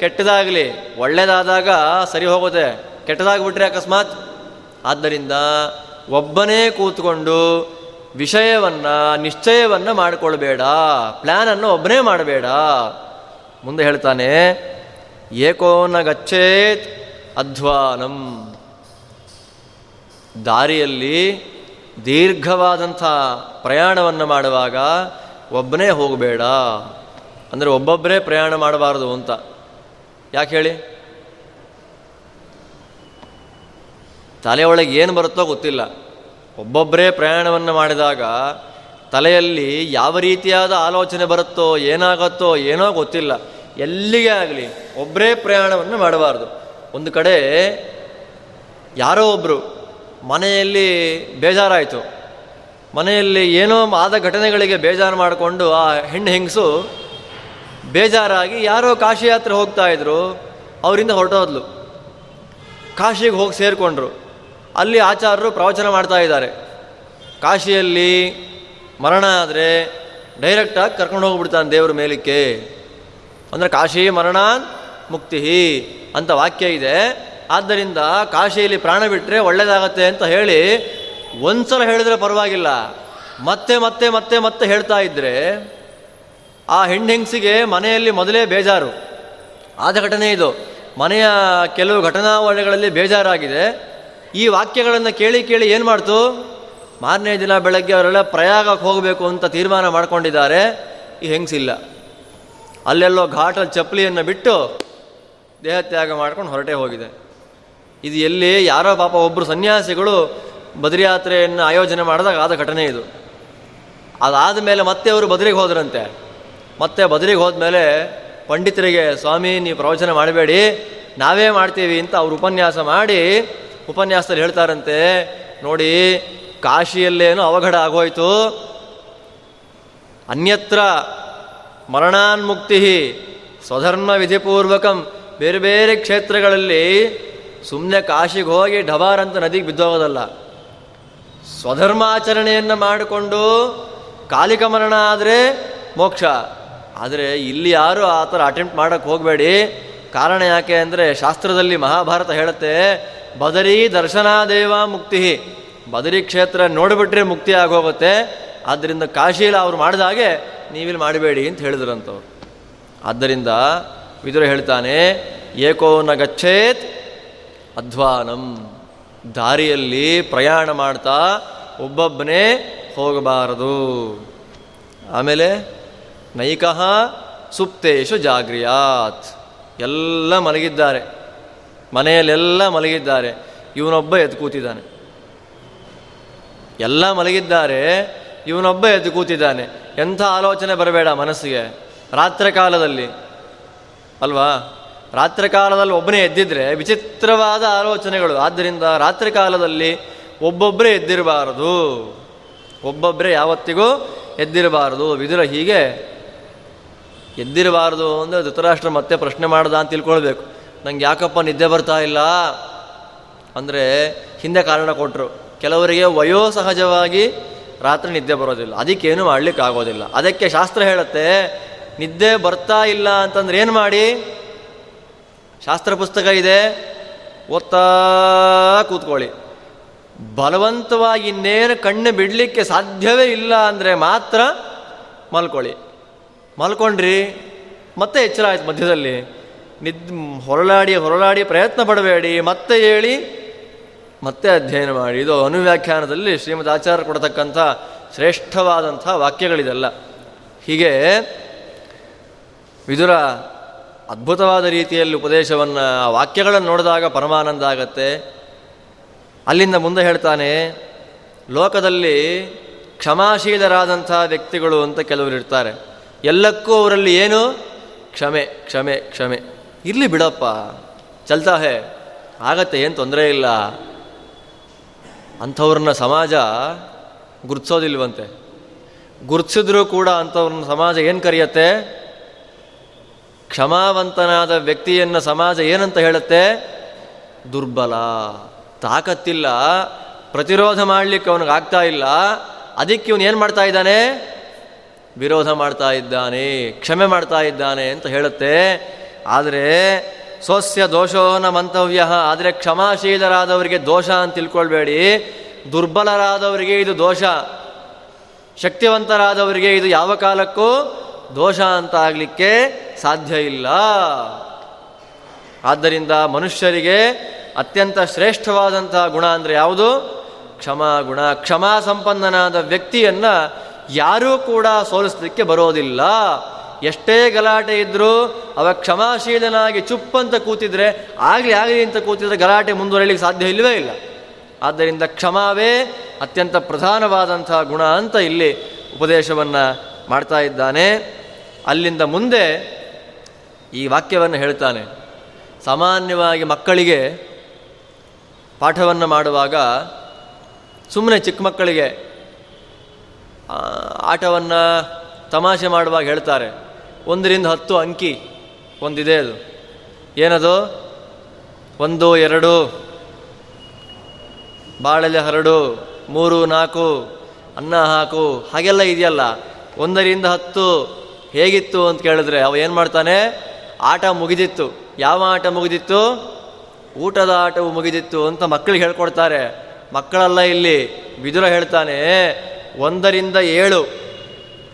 ಕೆಟ್ಟದಾಗಲಿ ಒಳ್ಳೆಯದಾದಾಗ ಸರಿ ಹೋಗುತ್ತೆ. ಕೆಟ್ಟದಾಗ್ಬಿಟ್ರೆ ಅಕಸ್ಮಾತ್? ಆದ್ದರಿಂದ ಒಬ್ಬನೇ ಕೂತ್ಕೊಂಡು ವಿಷಯವನ್ನು, ನಿಶ್ಚಯವನ್ನು ಮಾಡಿಕೊಳ್ಬೇಡ. ಪ್ಲ್ಯಾನನ್ನು ಒಬ್ಬನೇ ಮಾಡಬೇಡ. ಮುಂದೆ ಹೇಳ್ತಾನೆ ಏಕೋನ ಗಚ್ಚೇತ್ ಅಧ್ವಾನಂ. ದಾರಿಯಲ್ಲಿ ದೀರ್ಘವಾದಂಥ ಪ್ರಯಾಣವನ್ನು ಮಾಡುವಾಗ ಒಬ್ಬನೇ ಹೋಗಬೇಡ. ಅಂದರೆ ಒಬ್ಬೊಬ್ಬರೇ ಪ್ರಯಾಣ ಮಾಡಬಾರದು ಅಂತ. ಯಾಕೆ ಹೇಳಿ? ತಲೆಯೊಳಗೆ ಏನು ಬರುತ್ತೋ ಗೊತ್ತಿಲ್ಲ. ಒಬ್ಬೊಬ್ಬರೇ ಪ್ರಯಾಣವನ್ನು ಮಾಡಿದಾಗ ತಲೆಯಲ್ಲಿ ಯಾವ ರೀತಿಯಾದ ಆಲೋಚನೆ ಬರುತ್ತೋ, ಏನಾಗುತ್ತೋ, ಏನೋ ಗೊತ್ತಿಲ್ಲ. ಎಲ್ಲಿಗೆ ಆಗಲಿ ಒಬ್ಬರೇ ಪ್ರಯಾಣವನ್ನು ಮಾಡಬಾರ್ದು. ಒಂದು ಕಡೆ ಯಾರೋ ಒಬ್ಬರು ಮನೆಯಲ್ಲಿ ಬೇಜಾರಾಯಿತು. ಮನೆಯಲ್ಲಿ ಏನೋ ಆದ ಘಟನೆಗಳಿಗೆ ಬೇಜಾರು ಮಾಡಿಕೊಂಡು ಆ ಹೆಣ್ಣು ಹೆಂಗಸು ಬೇಜಾರಾಗಿ ಯಾರೋ ಕಾಶಿ ಯಾತ್ರೆ ಹೋಗ್ತಾ ಇದ್ರು, ಅವರಿಂದ ಹೊರಟೋದ್ಲು. ಕಾಶಿಗೆ ಹೋಗಿ ಸೇರಿಕೊಂಡ್ರು. ಅಲ್ಲಿ ಆಚಾರ್ಯರು ಪ್ರವಚನ ಮಾಡ್ತಾ ಇದ್ದಾರೆ. ಕಾಶಿಯಲ್ಲಿ ಮರಣ ಆದರೆ ಡೈರೆಕ್ಟಾಗಿ ಕರ್ಕೊಂಡು ಹೋಗ್ಬಿಡ್ತಾನೆ ದೇವ್ರ ಮೇಲಕ್ಕೆ. ಅಂದರೆ ಕಾಶಿ ಮರಣ ಮುಕ್ತಿ ಅಂತ ವಾಕ್ಯ ಇದೆ. ಆದ್ದರಿಂದ ಕಾಶಿಯಲ್ಲಿ ಪ್ರಾಣ ಬಿಟ್ಟರೆ ಒಳ್ಳೆಯದಾಗತ್ತೆ ಅಂತ ಹೇಳಿ ಒಂದ್ಸಲ ಹೇಳಿದ್ರೆ ಪರವಾಗಿಲ್ಲ. ಮತ್ತೆ ಮತ್ತೆ ಮತ್ತೆ ಮತ್ತೆ ಹೇಳ್ತಾ ಇದ್ದರೆ ಆ ಹೆಣ್ಣಿಂಗ್ಸಿಗೆ ಮನೆಯಲ್ಲಿ ಮೊದಲೇ ಬೇಜಾರು. ಆದ ಘಟನೆ ಇದು. ಮನೆಯ ಕೆಲವು ಘಟನಾವಳಿಗಳಲ್ಲಿ ಬೇಜಾರಾಗಿದೆ. ಈ ವಾಕ್ಯಗಳನ್ನು ಕೇಳಿ ಕೇಳಿ ಏನು ಮಾಡ್ತು? ಮಾರನೇ ದಿನ ಬೆಳಗ್ಗೆ ಅವರೆಲ್ಲ ಪ್ರಯಾಗಕ್ಕೆ ಹೋಗಬೇಕು ಅಂತ ತೀರ್ಮಾನ ಮಾಡ್ಕೊಂಡಿದ್ದಾರೆ. ಈ ಹೆಂಗಸಿಲ್ಲ ಅಲ್ಲೆಲ್ಲೋ ಘಾಟಲ್ಲಿ ಚಪ್ಪಲಿಯನ್ನು ಬಿಟ್ಟು ದೇಹತ್ಯಾಗ ಮಾಡ್ಕೊಂಡು ಹೊರಟೆ ಹೋಗಿದೆ. ಇದು ಎಲ್ಲಿ ಯಾರೋ ಪಾಪ ಒಬ್ಬರು ಸನ್ಯಾಸಿಗಳು ಬದ್ರಿಯಾತ್ರೆಯನ್ನು ಆಯೋಜನೆ ಮಾಡಿದಾಗ ಆದ ಘಟನೆ ಇದು. ಅದಾದ ಮೇಲೆ ಮತ್ತೆ ಅವರು ಬದ್ರಿಗೆ ಹೋದ್ರಂತೆ. ಮತ್ತೆ ಬದಲಿಗೆ ಹೋದ್ಮೇಲೆ ಪಂಡಿತರಿಗೆ, ಸ್ವಾಮಿ, ನೀವು ಪ್ರವಚನ ಮಾಡಬೇಡಿ, ನಾವೇ ಮಾಡ್ತೀವಿ ಅಂತ ಅವ್ರು ಉಪನ್ಯಾಸ ಮಾಡಿ ಉಪನ್ಯಾಸದಲ್ಲಿ ಹೇಳ್ತಾರಂತೆ, ನೋಡಿ, ಕಾಶಿಯಲ್ಲೇನೋ ಅವಘಡ ಆಗೋಯ್ತು. ಅನ್ಯತ್ರ ಮರಣಾನ್ಮುಕ್ತಿ ಸ್ವಧರ್ಮ ವಿಧಿಪೂರ್ವಕಂ ಬೇರೆ ಬೇರೆ ಕ್ಷೇತ್ರಗಳಲ್ಲಿ ಸುಮ್ಮನೆ ಕಾಶಿಗೆ ಹೋಗಿ ಢಬಾರ್ ಅಂತ ನದಿಗೆ ಬಿದ್ದೋಗೋದಲ್ಲ. ಸ್ವಧರ್ಮಾಚರಣೆಯನ್ನು ಮಾಡಿಕೊಂಡು ಕಾಲಿಕ ಮರಣ ಆದರೆ ಮೋಕ್ಷ. ಆದರೆ ಇಲ್ಲಿ ಯಾರು ಆ ಥರ ಅಟೆಂಪ್ಟ್ ಮಾಡೋಕ್ಕೆ ಹೋಗಬೇಡಿ. ಕಾರಣ ಯಾಕೆ ಅಂದರೆ ಶಾಸ್ತ್ರದಲ್ಲಿ ಮಹಾಭಾರತ ಹೇಳುತ್ತೆ, ಬದರಿ ದರ್ಶನಾದೇವ ಮುಕ್ತಿ. ಬದರಿ ಕ್ಷೇತ್ರ ನೋಡಿಬಿಟ್ರೆ ಮುಕ್ತಿ ಆಗೋಗುತ್ತೆ. ಆದ್ದರಿಂದ ಕಾಶೀಲ ಅವ್ರು ಮಾಡಿದ ಹಾಗೆ ನೀವಿಲ್ಲಿ ಮಾಡಬೇಡಿ ಅಂತ ಹೇಳಿದ್ರಂತವ್ರು. ಆದ್ದರಿಂದ ವಿದುರ ಹೇಳ್ತಾನೆ, ಏಕೋ ನ ಗಚ್ಚೇತ್ ಅಧ್ವಾನಂ. ದಾರಿಯಲ್ಲಿ ಪ್ರಯಾಣ ಮಾಡ್ತಾ ಒಬ್ಬೊಬ್ಬನೇ ಹೋಗಬಾರದು. ಆಮೇಲೆ ನೈಕಃ ಸುಪ್ತೇಶು ಜಾಗ್ರಿಯಾತ್. ಎಲ್ಲ ಮಲಗಿದ್ದಾರೆ. ಮನೆಯಲ್ಲೆಲ್ಲ ಮಲಗಿದ್ದಾರೆ. ಇವನೊಬ್ಬ ಎದ್ದು ಕೂತಿದ್ದಾನೆ. ಎಲ್ಲ ಮಲಗಿದ್ದಾರೆ. ಇವನೊಬ್ಬ ಎದ್ದು ಕೂತಿದ್ದಾನೆ. ಎಂಥ ಆಲೋಚನೆ ಬರಬೇಡ ಮನಸ್ಸಿಗೆ. ರಾತ್ರಿ ಕಾಲದಲ್ಲಿ. ಅಲ್ವಾ? ರಾತ್ರಿ ಕಾಲದಲ್ಲಿ ಒಬ್ಬನೇ ಎದ್ದಿದ್ರೆ ವಿಚಿತ್ರವಾದ ಆಲೋಚನೆಗಳು. ಆದ್ದರಿಂದ ರಾತ್ರಿ ಕಾಲದಲ್ಲಿ ಒಬ್ಬೊಬ್ಬರೇ ಎದ್ದಿರಬಾರದು. ಒಬ್ಬೊಬ್ಬರೇ ಯಾವತ್ತಿಗೂ ಎದ್ದಿರಬಾರದು. ವಿದುರ ಹೀಗೆ ಎದ್ದಿರಬಾರದು ಅಂದರೆ ಧೃತರಾಷ್ಟ್ರ ಮತ್ತೆ ಪ್ರಶ್ನೆ ಮಾಡ್ದ ಅಂತ ತಿಳ್ಕೊಳ್ಬೇಕು. ನಂಗೆ ಯಾಕಪ್ಪ ನಿದ್ದೆ ಬರ್ತಾ ಇಲ್ಲ? ಅಂದರೆ ಹಿಂದೆ ಕಾರಣ ಕೊಟ್ಟರು ಕೆಲವರಿಗೆ ವಯೋ ಸಹಜವಾಗಿ ರಾತ್ರಿ ನಿದ್ದೆ ಬರೋದಿಲ್ಲ. ಅದಕ್ಕೇನು ಮಾಡ್ಲಿಕ್ಕೆ ಆಗೋದಿಲ್ಲ. ಅದಕ್ಕೆ ಶಾಸ್ತ್ರ ಹೇಳುತ್ತೆ, ನಿದ್ದೆ ಬರ್ತಾ ಇಲ್ಲ ಅಂತಂದ್ರೆ ಏನು ಮಾಡಿ? ಶಾಸ್ತ್ರ ಪುಸ್ತಕ ಇದೆ, ಓದ್ತಾ ಕೂತ್ಕೊಳ್ಳಿ. ಬಲವಂತವಾಗಿ ಇನ್ನೇನು ಕಣ್ಣು ಬಿಡಲಿಕ್ಕೆ ಸಾಧ್ಯವೇ ಇಲ್ಲ ಅಂದರೆ ಮಾತ್ರ ಮಲ್ಕೊಳ್ಳಿ. ಮಲ್ಕೊಂಡ್ರಿ. ಮತ್ತೆ ಎಚ್ಚರ ಆಯ್ತು ಮಧ್ಯದಲ್ಲಿ. ನಿದ್ ಹೊರಳಾಡಿ ಹೊರಳಾಡಿ ಪ್ರಯತ್ನ ಪಡಬೇಡಿ. ಮತ್ತೆ ಹೇಳಿ, ಮತ್ತೆ ಅಧ್ಯಯನ ಮಾಡಿ. ಇದು ಅನುವ್ಯಾಖ್ಯಾನದಲ್ಲಿ ಶ್ರೀಮದ್ ಆಚಾರ್ಯ ಕೊಡತಕ್ಕಂಥ ಶ್ರೇಷ್ಠವಾದಂಥ ವಾಕ್ಯಗಳಿದೆಲ್ಲ. ಹೀಗೆ ವಿದುರ ಅದ್ಭುತವಾದ ರೀತಿಯಲ್ಲಿ ಉಪದೇಶವನ್ನು ವಾಕ್ಯಗಳನ್ನು ನೋಡಿದಾಗ ಪರಮಾನಂದ ಆಗತ್ತೆ. ಅಲ್ಲಿಂದ ಮುಂದೆ ಹೇಳ್ತಾನೆ, ಲೋಕದಲ್ಲಿ ಕ್ಷಮಾಶೀಲರಾದಂಥ ವ್ಯಕ್ತಿಗಳು ಅಂತ ಕೆಲವರು ಇರ್ತಾರೆ. ಎಲ್ಲಕ್ಕೂ ಅವರಲ್ಲಿ ಏನು? ಕ್ಷಮೆ ಕ್ಷಮೆ ಕ್ಷಮೆ. ಇರಲಿ ಬಿಡಪ್ಪ. ಚಲ್ತಾ ಹೇ ಆಗತ್ತೆ, ಏನು ತೊಂದರೆ ಇಲ್ಲ. ಅಂಥವ್ರನ್ನ ಸಮಾಜ ಗುರುತಿಸೋದಿಲ್ವಂತೆ. ಗುರುತಿಸಿದ್ರೂ ಕೂಡ ಅಂಥವ್ರನ್ನ ಸಮಾಜ ಏನು ಕರೆಯತ್ತೆ? ಕ್ಷಮಾವಂತನಾದ ವ್ಯಕ್ತಿಯನ್ನು ಸಮಾಜ ಏನಂತ ಹೇಳುತ್ತೆ? ದುರ್ಬಲ. ತಾಕತ್ತಿಲ್ಲ. ಪ್ರತಿರೋಧ ಮಾಡಲಿಕ್ಕೆ ಅವನಿಗೆ ಆಗ್ತಾ ಇಲ್ಲ. ಅದಕ್ಕೆ ಇವನು ಏನು ಮಾಡ್ತಾ ಇದ್ದಾನೆ? ವಿರೋಧ ಮಾಡ್ತಾ ಇದ್ದಾನೆ, ಕ್ಷಮೆ ಮಾಡ್ತಾ ಇದ್ದಾನೆ ಅಂತ ಹೇಳುತ್ತೆ. ಆದರೆ ಸ್ವಸ್ಯ ದೋಷೋನ ಮಂತವ್ಯ, ಆದರೆ ಕ್ಷಮಾಶೀಲರಾದವರಿಗೆ ದೋಷ ಅಂತ ತಿಳ್ಕೊಳ್ಬೇಡಿ. ದುರ್ಬಲರಾದವರಿಗೆ ಇದು ದೋಷ. ಶಕ್ತಿವಂತರಾದವರಿಗೆ ಇದು ಯಾವ ಕಾಲಕ್ಕೂ ದೋಷ ಅಂತ ಆಗಲಿಕ್ಕೆ ಸಾಧ್ಯ ಇಲ್ಲ. ಆದ್ದರಿಂದ ಮನುಷ್ಯರಿಗೆ ಅತ್ಯಂತ ಶ್ರೇಷ್ಠವಾದಂತಹ ಗುಣ ಅಂದರೆ ಯಾವುದು? ಕ್ಷಮಾ ಗುಣ. ಕ್ಷಮಾ ಸಂಪನ್ನನಾದ ವ್ಯಕ್ತಿಯನ್ನ ಯಾರೂ ಕೂಡ ಸೋಲಿಸಲಿಕ್ಕೆ ಬರೋದಿಲ್ಲ. ಎಷ್ಟೇ ಗಲಾಟೆ ಇದ್ದರೂ ಅವ ಕ್ಷಮಾಶೀಲನಾಗಿ ಚುಪ್ಪಂತ ಕೂತಿದ್ರೆ, ಆಗಲಿ ಆಗಲಿ ಅಂತ ಕೂತಿದ್ರೆ ಗಲಾಟೆ ಮುಂದುವರಿಯಲಿಕ್ಕೆ ಸಾಧ್ಯ ಇಲ್ಲವೇ ಇಲ್ಲ. ಆದ್ದರಿಂದ ಕ್ಷಮಾವೇ ಅತ್ಯಂತ ಪ್ರಧಾನವಾದಂಥ ಗುಣ ಅಂತ ಇಲ್ಲಿ ಉಪದೇಶವನ್ನು ಮಾಡ್ತಾ ಇದ್ದಾನೆ. ಅಲ್ಲಿಂದ ಮುಂದೆ ಈ ವಾಕ್ಯವನ್ನು ಹೇಳ್ತಾನೆ. ಸಾಮಾನ್ಯವಾಗಿ ಮಕ್ಕಳಿಗೆ ಪಾಠವನ್ನು ಮಾಡುವಾಗ ಸುಮ್ಮನೆ ಚಿಕ್ಕ ಮಕ್ಕಳಿಗೆ ಆಟವನ್ನು ತಮಾಷೆ ಮಾಡುವಾಗ ಹೇಳ್ತಾರೆ. ಒಂದರಿಂದ ಹತ್ತು ಅಂಕಿ ಒಂದಿದೆ ಅದು. ಏನದು? ಒಂದು, ಎರಡು, ಬಾಳೆಲೆ ಹರಡು, ಮೂರು, ನಾಲ್ಕು, ಅನ್ನ ಹಾಕು, ಹಾಗೆಲ್ಲ ಇದೆಯಲ್ಲ. ಒಂದರಿಂದ ಹತ್ತು ಹೇಗಿತ್ತು ಅಂತ ಕೇಳಿದ್ರೆ ಅವ ಏನು ಮಾಡ್ತಾನೆ? ಆಟ ಮುಗಿದಿತ್ತು. ಯಾವ ಆಟ ಮುಗಿದಿತ್ತು? ಊಟದ ಆಟವು ಮುಗಿದಿತ್ತು ಅಂತ ಮಕ್ಕಳಿಗೆ ಹೇಳ್ಕೊಡ್ತಾರೆ. ಮಕ್ಕಳೆಲ್ಲ ಇಲ್ಲಿ. ವಿದುರ ಹೇಳ್ತಾನೆ ಒಂದರಿಂದ ಏಳು.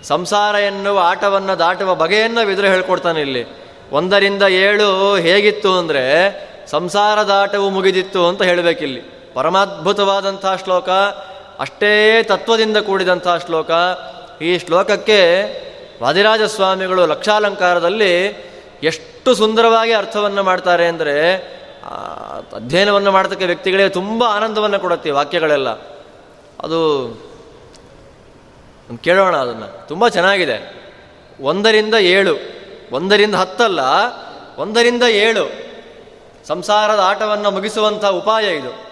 ಸಂಸಾರ ಎನ್ನುವ ಆಟವನ್ನು ದಾಟುವ ಬಗೆಯನ್ನು ವಿದುರ ಹೇಳ್ಕೊಡ್ತಾನೆ ಇಲ್ಲಿ. ಒಂದರಿಂದ ಏಳು ಹೇಗಿತ್ತು ಅಂದರೆ ಸಂಸಾರ ದಾಟವು ಮುಗಿದಿತ್ತು ಅಂತ ಹೇಳಬೇಕಿಲ್ಲಿ. ಪರಮಾದ್ಭುತವಾದಂಥ ಶ್ಲೋಕ, ಅಷ್ಟೇ ತತ್ವದಿಂದ ಕೂಡಿದಂಥ ಶ್ಲೋಕ. ಈ ಶ್ಲೋಕಕ್ಕೆ ವಾದಿರಾಜ ಸ್ವಾಮಿಗಳು ಲಕ್ಷಾಲಂಕಾರದಲ್ಲಿ ಎಷ್ಟು ಸುಂದರವಾಗಿ ಅರ್ಥವನ್ನು ಮಾಡ್ತಾರೆ ಅಂದರೆ ಅಧ್ಯಯನವನ್ನು ಮಾಡತಕ್ಕ ವ್ಯಕ್ತಿಗಳಿಗೆ ತುಂಬ ಆನಂದವನ್ನು ಕೊಡುತ್ತೆ ವಾಕ್ಯಗಳೆಲ್ಲ. ಅದು ಕೇಳೋಣ ಅದನ್ನು. ತುಂಬ ಚೆನ್ನಾಗಿದೆ. ಒಂದರಿಂದ ಏಳು. ಒಂದರಿಂದ ಹತ್ತಲ್ಲ, ಒಂದರಿಂದ ಏಳು. ಸಂಸಾರದ ಆಟವನ್ನು ಮುಗಿಸುವಂಥ ಉಪಾಯ ಇದು.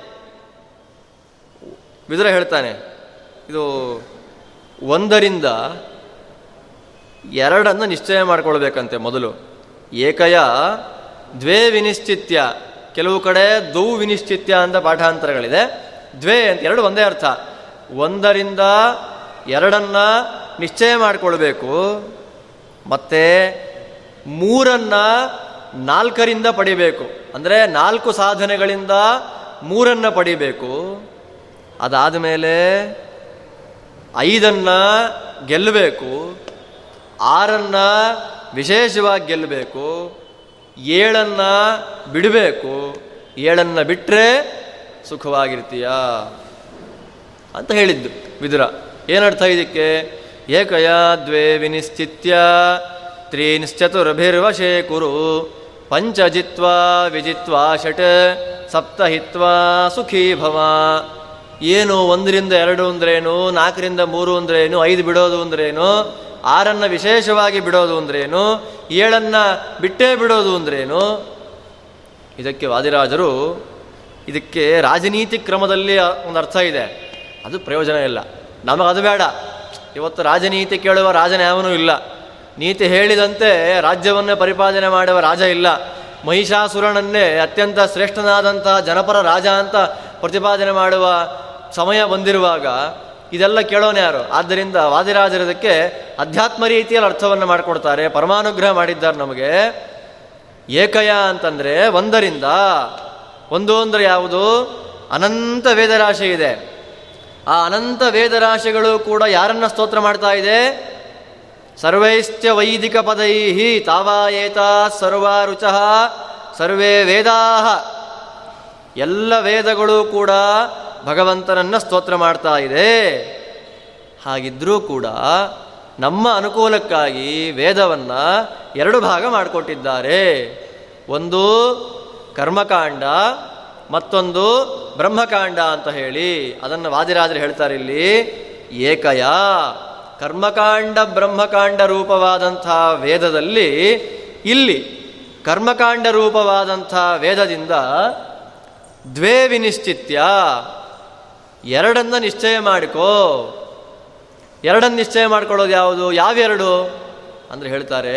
ವಿದ್ರ ಹೇಳ್ತಾನೆ, ಇದು ಒಂದರಿಂದ ಎರಡನ್ನು ನಿಶ್ಚಯ ಮಾಡಿಕೊಳ್ಬೇಕಂತೆ ಮೊದಲು. ಏಕಯ ದ್ವೇ ವಿನಿಶ್ಚಿತ್ಯ. ಕೆಲವು ಕಡೆ ದೌ ವಿನಿಶ್ಚಿತ್ಯ ಅಂತ ಪಾಠಾಂತರಗಳಿದೆ. ದ್ವೇ ಅಂತ ಎರಡು ಒಂದೇ ಅರ್ಥ. ಒಂದರಿಂದ ಎರಡನ್ನ ನಿಶ್ಚಯ ಮಾಡಿಕೊಳ್ಬೇಕು. ಮತ್ತೆ ಮೂರನ್ನ ನಾಲ್ಕರಿಂದ ಪಡಿಬೇಕು. ಅಂದರೆ ನಾಲ್ಕು ಸಾಧನೆಗಳಿಂದ ಮೂರನ್ನು ಪಡಿಬೇಕು. ಅದಾದ ಮೇಲೆ ಐದನ್ನು ಗೆಲ್ಲಬೇಕು. ಆರನ್ನು ವಿಶೇಷವಾಗಿ ಗೆಲ್ಲಬೇಕು. ಏಳನ್ನು ಬಿಡಬೇಕು. ಏಳನ್ನು ಬಿಟ್ಟರೆ ಸುಖವಾಗಿರ್ತೀಯ? ಅಂತ ಹೇಳಿದ್ದು ವಿದುರ. ಏನರ್ಥ ಇದಕ್ಕೆ? ಏಕಯ ದ್ವೇ ವಿನಿಶ್ಚಿತ್ಯ ತ್ರೀನ್ಶ್ಚತುರ್ಭಿರ್ವಶೇ ಕುರು. ಪಂಚ ಜಿತ್ವ ವಿಜಿತ್ವ ಷಟ್ ಸಪ್ತಹಿತ್ವಾ ಸುಖೀ ಭವ ಏನು ಒಂದರಿಂದ ಎರಡು ಅಂದ್ರೇನು? ನಾಲ್ಕರಿಂದ ಮೂರು ಅಂದ್ರೇನು? ಐದು ಬಿಡೋದು ಅಂದ್ರೇನು? ಆರನ್ನು ವಿಶೇಷವಾಗಿ ಬಿಡೋದು ಅಂದ್ರೇನು? ಏಳನ್ನು ಬಿಟ್ಟೇ ಬಿಡೋದು ಅಂದ್ರೇನು? ಇದಕ್ಕೆ ವಾದಿರಾಜರು ಇದಕ್ಕೆ ರಾಜನೀತಿ ಕ್ರಮದಲ್ಲಿ ಒಂದು ಅರ್ಥ ಇದೆ. ಅದು ಪ್ರಯೋಜನ ಇಲ್ಲ. ನಮಗದು ಬೇಡ. ಇವತ್ತು ರಾಜನೀತಿ ಕೇಳುವ ರಾಜನ ಯಾವನೂ ಇಲ್ಲ. ನೀತಿ ಹೇಳಿದಂತೆ ರಾಜ್ಯವನ್ನೇ ಪರಿಪಾಲನೆ ಮಾಡುವ ರಾಜ ಇಲ್ಲ. ಮಹಿಷಾಸುರನನ್ನೇ ಅತ್ಯಂತ ಶ್ರೇಷ್ಠನಾದಂತಹ ಜನಪರ ರಾಜ ಅಂತ ಪ್ರತಿಪಾದನೆ ಮಾಡುವ ಸಮಯ ಬಂದಿರುವಾಗ ಇದೆಲ್ಲ ಕೇಳೋನೆ ಯಾರು? ಆದ್ದರಿಂದ ವಾದಿರಾಜರದಕ್ಕೆ ಅಧ್ಯಾತ್ಮ ರೀತಿಯಲ್ಲಿ ಅರ್ಥವನ್ನು ಮಾಡಿಕೊಡ್ತಾರೆ. ಪರಮಾನುಗ್ರಹ ಮಾಡಿದ್ದಾರೆ ನಮಗೆ. ಏಕಯ ಅಂತಂದರೆ ಒಂದರಿಂದ, ಒಂದು ಅಂದರೆ ಯಾವುದು? ಅನಂತ ವೇದರಾಶಿ ಇದೆ. ಆ ಅನಂತ ವೇದರಾಶಿಗಳು ಕೂಡ ಯಾರನ್ನ ಸ್ತೋತ್ರ ಮಾಡ್ತಾ ಇದೆ? ಸರ್ವೈಶ್ಚ ವೈದಿಕ ಪದೈಹಿ ತಾವಾಯೇತ ಸರ್ವ ರುಚಃ ಸರ್ವೇ ವೇದಾಹ. ಎಲ್ಲ ವೇದಗಳು ಕೂಡ ಭಗವಂತನನ್ನ ಸ್ತೋತ್ರ ಮಾಡ್ತಾ ಇದೆ. ಹಾಗಿದ್ರೂ ಕೂಡ ನಮ್ಮ ಅನುಕೂಲಕ್ಕಾಗಿ ವೇದವನ್ನ ಎರಡು ಭಾಗ ಮಾಡಿಕೊಟ್ಟಿದ್ದಾರೆ. ಒಂದು ಕರ್ಮಕಾಂಡ ಮತ್ತೊಂದು ಬ್ರಹ್ಮಕಾಂಡ ಅಂತ ಹೇಳಿ, ಅದನ್ನು ವಾದಿರಾಜರು ಹೇಳ್ತಾರೆ ಇಲ್ಲಿ. ಏಕಯ ಕರ್ಮಕಾಂಡ ಬ್ರಹ್ಮಕಾಂಡ ರೂಪವಾದಂಥ ವೇದದಲ್ಲಿ ಇಲ್ಲಿ ಕರ್ಮಕಾಂಡ ರೂಪವಾದಂಥ ವೇದದಿಂದ ದ್ವೇ ವಿನಿಶ್ಚಿತ್ಯ, ಎರಡನ್ನ ನಿಶ್ಚಯ ಮಾಡಿಕೋ. ಎರಡನ್ನು ನಿಶ್ಚಯ ಮಾಡ್ಕೊಳ್ಳೋದು ಯಾವುದು? ಯಾವೆರಡು ಅಂದರೆ ಹೇಳ್ತಾರೆ,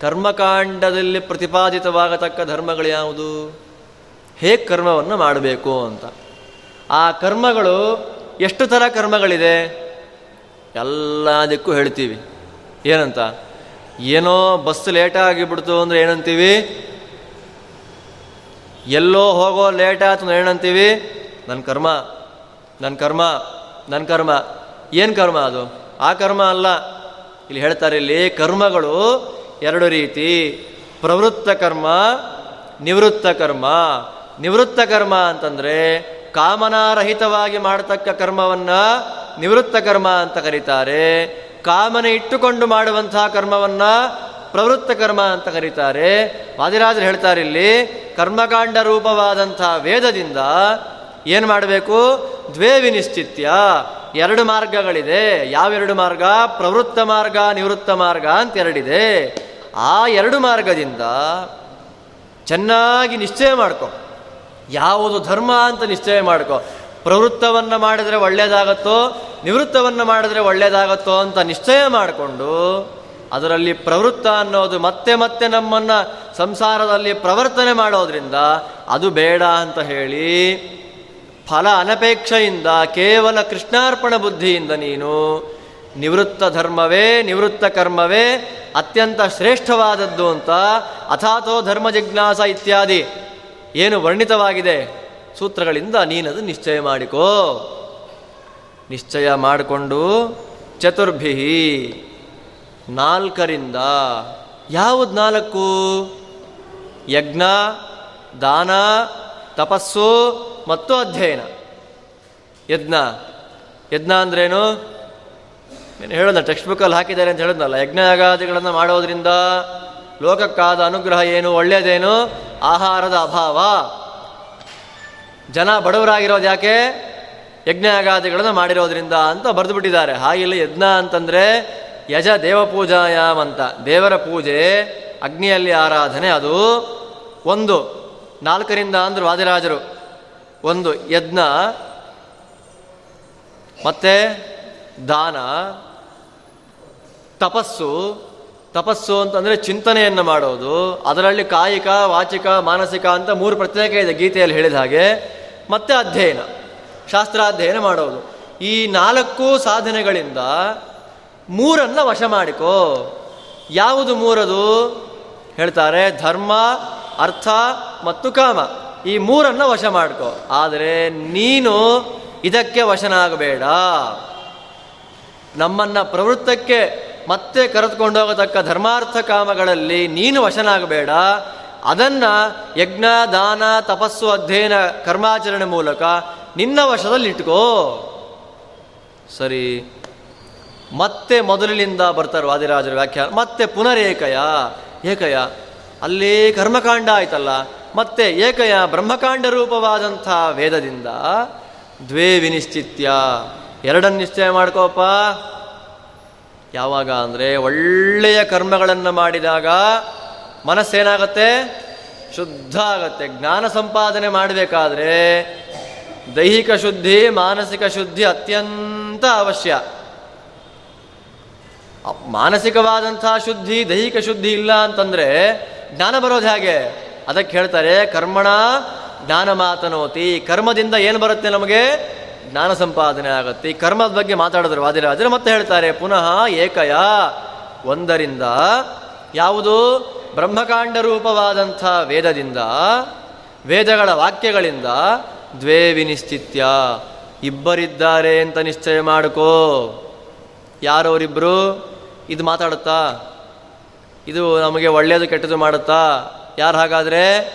ಕರ್ಮಕಾಂಡದಲ್ಲಿ ಪ್ರತಿಪಾದಿತವಾಗತಕ್ಕ ಧರ್ಮಗಳು ಯಾವುದು? ಹೇಗೆ ಕರ್ಮವನ್ನು ಮಾಡಬೇಕು ಅಂತ. ಆ ಕರ್ಮಗಳು ಎಷ್ಟು ಥರ ಕರ್ಮಗಳಿದೆ? ಎಲ್ಲದಕ್ಕೂ ಹೇಳ್ತೀವಿ. ಏನಂತ? ಏನೋ ಬಸ್ ಲೇಟಾಗಿ ಬಿಡ್ತು ಅಂದರೆ ಏನಂತೀವಿ? ಎಲ್ಲೋ ಹೋಗೋ ಲೇಟ್ ಆಯ್ತು ಅಂದ್ರೆ ಏನಂತೀವಿ? ನನ್ನ ಕರ್ಮ ನನ್ನ ಕರ್ಮ ನನ್ನ ಕರ್ಮ. ಏನು ಕರ್ಮ ಅದು? ಆ ಕರ್ಮ ಅಲ್ಲ. ಇಲ್ಲಿ ಹೇಳ್ತಾರೆ ಇಲ್ಲಿ ಕರ್ಮಗಳು ಎರಡು ರೀತಿ. ಪ್ರವೃತ್ತ ಕರ್ಮ, ನಿವೃತ್ತ ಕರ್ಮ. ನಿವೃತ್ತ ಕರ್ಮ ಅಂತಂದರೆ ಕಾಮನಾರಹಿತವಾಗಿ ಮಾಡತಕ್ಕ ಕರ್ಮವನ್ನು ನಿವೃತ್ತ ಕರ್ಮ ಅಂತ ಕರೀತಾರೆ. ಕಾಮನೆ ಇಟ್ಟುಕೊಂಡು ಮಾಡುವಂತಹ ಕರ್ಮವನ್ನು ಪ್ರವೃತ್ತ ಕರ್ಮ ಅಂತ ಕರೀತಾರೆ. ವಾದಿರಾಜರು ಹೇಳ್ತಾರೆ ಇಲ್ಲಿ, ಕರ್ಮಕಾಂಡ ರೂಪವಾದಂಥ ವೇದದಿಂದ ಏನು ಮಾಡಬೇಕು? ದ್ವೇ ವಿನಿಶ್ಚಿತ್ಯ ಎರಡು ಮಾರ್ಗಗಳಿದೆ. ಯಾವೆರಡು ಮಾರ್ಗ? ಪ್ರವೃತ್ತ ಮಾರ್ಗ, ನಿವೃತ್ತ ಮಾರ್ಗ ಅಂತ ಎರಡಿದೆ. ಆ ಎರಡು ಮಾರ್ಗದಿಂದ ಚೆನ್ನಾಗಿ ನಿಶ್ಚಯ ಮಾಡ್ಕೊ. ಯಾವುದು ಧರ್ಮ ಅಂತ ನಿಶ್ಚಯ ಮಾಡ್ಕೊ. ಪ್ರವೃತ್ತವನ್ನು ಮಾಡಿದರೆ ಒಳ್ಳೆಯದಾಗತ್ತೋ ನಿವೃತ್ತವನ್ನು ಮಾಡಿದರೆ ಒಳ್ಳೆಯದಾಗತ್ತೋ ಅಂತ ನಿಶ್ಚಯ ಮಾಡಿಕೊಂಡು, ಅದರಲ್ಲಿ ಪ್ರವೃತ್ತ ಅನ್ನೋದು ಮತ್ತೆ ಮತ್ತೆ ನಮ್ಮನ್ನು ಸಂಸಾರದಲ್ಲಿ ಪ್ರವರ್ತನೆ ಮಾಡೋದ್ರಿಂದ ಅದು ಬೇಡ ಅಂತ ಹೇಳಿ, ಫಲ ಅನಪೇಕ್ಷೆಯಿಂದ, ಕೇವಲ ಕೃಷ್ಣಾರ್ಪಣ ಬುದ್ಧಿಯಿಂದ ನೀನು ನಿವೃತ್ತ ಧರ್ಮವೇ, ನಿವೃತ್ತ ಕರ್ಮವೇ ಅತ್ಯಂತ ಶ್ರೇಷ್ಠವಾದದ್ದು ಅಂತ ಅಥಾತೋ ಧರ್ಮ ಜಿಜ್ಞಾಸ ಇತ್ಯಾದಿ. ಏನು ವರ್ಣಿತವಾಗಿದೆ? ಸೂತ್ರಗಳಿಂದ ನೀನದು ನಿಶ್ಚಯ ಮಾಡಿಕೋ. ನಿಶ್ಚಯ ಮಾಡಿಕೊಂಡು ಚತುರ್ಭಿಹಿ ನಾಲ್ಕರಿಂದ ಯಾವುದು ನಾಲ್ಕು? ಯಜ್ಞ, ದಾನ, ತಪಸ್ಸು ಮತ್ತು ಅಧ್ಯಯನ. ಯಜ್ಞ. ಯಜ್ಞ ಅಂದ್ರೇನು? ಏನು ಟೆಕ್ಸ್ಟ್ ಬುಕ್ಕಲ್ಲಿ ಹಾಕಿದ್ದಾರೆ ಅಂತ ಹೇಳಿದ್ನಲ್ಲ. ಯಜ್ಞಯಾಗಾದಿಗಳನ್ನು ಮಾಡೋದ್ರಿಂದ ಲೋಕಕ್ಕಾದ ಅನುಗ್ರಹ ಏನು, ಒಳ್ಳೆಯದೇನು? ಆಹಾರದ ಅಭಾವ. ಜನ ಬಡವರಾಗಿರೋದು ಯಾಕೆ? ಯಜ್ಞಯಾಗಾದಿಗಳನ್ನು ಮಾಡಿರೋದ್ರಿಂದ ಅಂತ ಬರೆದು ಬಿಟ್ಟಿದ್ದಾರೆ ಹಾಗಿಲ್ಲ, ಯಜ್ಞ ಅಂತಂದರೆ ಯಜ ದೇವಪೂಜಾಯಾಮ್ ಅಂತ. ದೇವರ ಪೂಜೆ, ಅಗ್ನಿಯಲ್ಲಿ ಆರಾಧನೆ, ಅದು ಒಂದು. ನಾಲ್ಕರಿಂದ ಅಂದರು ವಾದಿರಾಜರು. ಒಂದು, ಯಜ್ಞ. ಮತ್ತೆ ದಾನ. ತಪಸ್ಸು. ತಪಸ್ಸು ಅಂತಂದರೆ ಚಿಂತನೆಯನ್ನು ಮಾಡೋದು. ಅದರಲ್ಲಿ ಕಾಯಿಕ, ವಾಚಿಕ, ಮಾನಸಿಕ ಅಂತ ಮೂರು ಪ್ರತ್ಯೇಕ ಇದೆ ಗೀತೆಯಲ್ಲಿ ಹೇಳಿದ ಹಾಗೆ. ಮತ್ತೆ ಅಧ್ಯಯನ. ಶಾಸ್ತ್ರಾಧ್ಯಯನ ಮಾಡೋದು. ಈ ನಾಲ್ಕು ಸಾಧನೆಗಳಿಂದ ಮೂರನ್ನು ವಶ ಮಾಡಿಕೋ. ಯಾವುದು ಮೂರದು? ಹೇಳ್ತಾರೆ ಧರ್ಮ, ಅರ್ಥ ಮತ್ತು ಕಾಮ. ಈ ಮೂರನ್ನು ವಶ ಮಾಡ್ಕೋ. ಆದರೆ ನೀನು ಇದಕ್ಕೆ ವಶನಾಗಬೇಡ. ನಮ್ಮನ್ನು ಪ್ರವೃತ್ತಕ್ಕೆ ಮತ್ತೆ ಕರೆದುಕೊಂಡು ಹೋಗತಕ್ಕ ಧರ್ಮಾರ್ಥ ಕಾಮಗಳಲ್ಲಿ ನೀನು ವಶನಾಗಬೇಡ. ಅದನ್ನ ಯಜ್ಞ, ದಾನ, ತಪಸ್ಸು ಅಧ್ಯಯನ, ಕರ್ಮಾಚರಣೆ ಮೂಲಕ ನಿನ್ನ ವಶದಲ್ಲಿ ಇಟ್ಕೋ ಸರಿ. ಮತ್ತೆ ಮೊದಲಿನಿಂದ ಬರ್ತಾರೆ ವಾದಿರಾಜರ ವ್ಯಾಖ್ಯಾನ ಮತ್ತೆ ಪುನರೇಕಯ, ಏಕಯ. ಅಲ್ಲಿ ಕರ್ಮಕಾಂಡ ಆಯ್ತಲ್ಲ, ಮತ್ತೆ ಏಕಯ ಬ್ರಹ್ಮಕಾಂಡ ರೂಪವಾದಂಥ ವೇದದಿಂದ ದ್ವೇ ವಿನಿಶ್ಚಿತ್ಯ. ಎರಡನ್ನು ನಿಶ್ಚಯ ಮಾಡ್ಕೋಪ. ಯಾವಾಗ ಅಂದರೆ ಒಳ್ಳೆಯ ಕರ್ಮಗಳನ್ನು ಮಾಡಿದಾಗ ಮನಸ್ಸೇನಾಗತ್ತೆ? ಶುದ್ಧ ಆಗತ್ತೆ ಜ್ಞಾನ ಸಂಪಾದನೆ ಮಾಡಬೇಕಾದ್ರೆ ದೈಹಿಕ ಶುದ್ಧಿ, ಮಾನಸಿಕ ಶುದ್ಧಿ ಅತ್ಯಂತ ಅವಶ್ಯ. ಮಾನಸಿಕವಾದಂಥ ಶುದ್ಧಿ, ದೈಹಿಕ ಶುದ್ಧಿ ಇಲ್ಲ ಅಂತಂದರೆ ಜ್ಞಾನ ಬರೋದು ಹೇಗೆ? ಅದಕ್ಕೆ ಹೇಳ್ತಾರೆ, ಕರ್ಮಣ ಜ್ಞಾನ ಮಾತನೋತಿ. ಕರ್ಮದಿಂದ ಏನು ಬರುತ್ತೆ ನಮಗೆ? ಜ್ಞಾನ ಸಂಪಾದನೆ ಆಗುತ್ತೆ. ಈ ಕರ್ಮದ ಬಗ್ಗೆ ಮಾತಾಡಿದ್ರು ವಾದಿರಾಜರು, ಮತ್ತೆ ಹೇಳ್ತಾರೆ, ಪುನಃ ಏಕಯ ಒಂದರಿಂದ ಯಾವುದು? ಬ್ರಹ್ಮಕಾಂಡ ರೂಪವಾದಂಥ ವೇದದಿಂದ, ವೇದಗಳ ವಾಕ್ಯಗಳಿಂದ ದ್ವೇ ವಿನಿಶ್ಚಿತ್ಯ. ಇಬ್ಬರಿದ್ದಾರೆ ಅಂತ ನಿಶ್ಚಯ ಮಾಡಿಕೋ. ಯಾರವರಿಬ್ಬರು ಇದು ಮಾತಾಡುತ್ತಾ? ಇದು ನಮಗೆ ಒಳ್ಳೆಯದು, ಕೆಟ್ಟದು ಮಾಡುತ್ತಾ? ಯಾರು ಹಾಗಾದರೆ?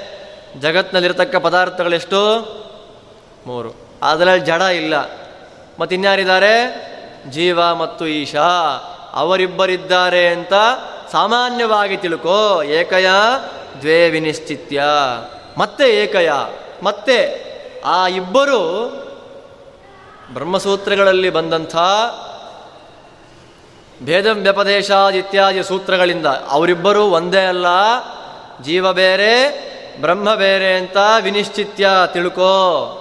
ಜಗತ್ತಿನಲ್ಲಿರತಕ್ಕ ಪದಾರ್ಥಗಳೆಷ್ಟು? ಮೂರು. ಅದರಲ್ಲಿ ಜಡ ಇಲ್ಲ. ಮತ್ತಿನ್ಯಾರಿದ್ದಾರೆ? ಜೀವ ಮತ್ತು ಈಶಾ. ಅವರಿಬ್ಬರಿದ್ದಾರೆ ಅಂತ ಸಾಮಾನ್ಯವಾಗಿ ತಿಳ್ಕೋ. ಏಕಯ ದ್ವೇ ವಿನಿಶ್ಚಿತ್ಯ ಮತ್ತೆ ಏಕಯ, ಮತ್ತೆ ಆ ಇಬ್ಬರು ಬ್ರಹ್ಮಸೂತ್ರಗಳಲ್ಲಿ ಬಂದಂಥ ಭೇದ ವ್ಯಪದೇಶಾದ್ ಇತ್ಯಾದಿ ಸೂತ್ರಗಳಿಂದ ಅವರಿಬ್ಬರು ಒಂದೇ ಅಲ್ಲ. ಜೀವ ಬೇರೆ, ಬ್ರಹ್ಮ ಬೇರೆ ಅಂತ ವಿನಿಶ್ಚಿತ್ಯ ತಿಳ್ಕೋ.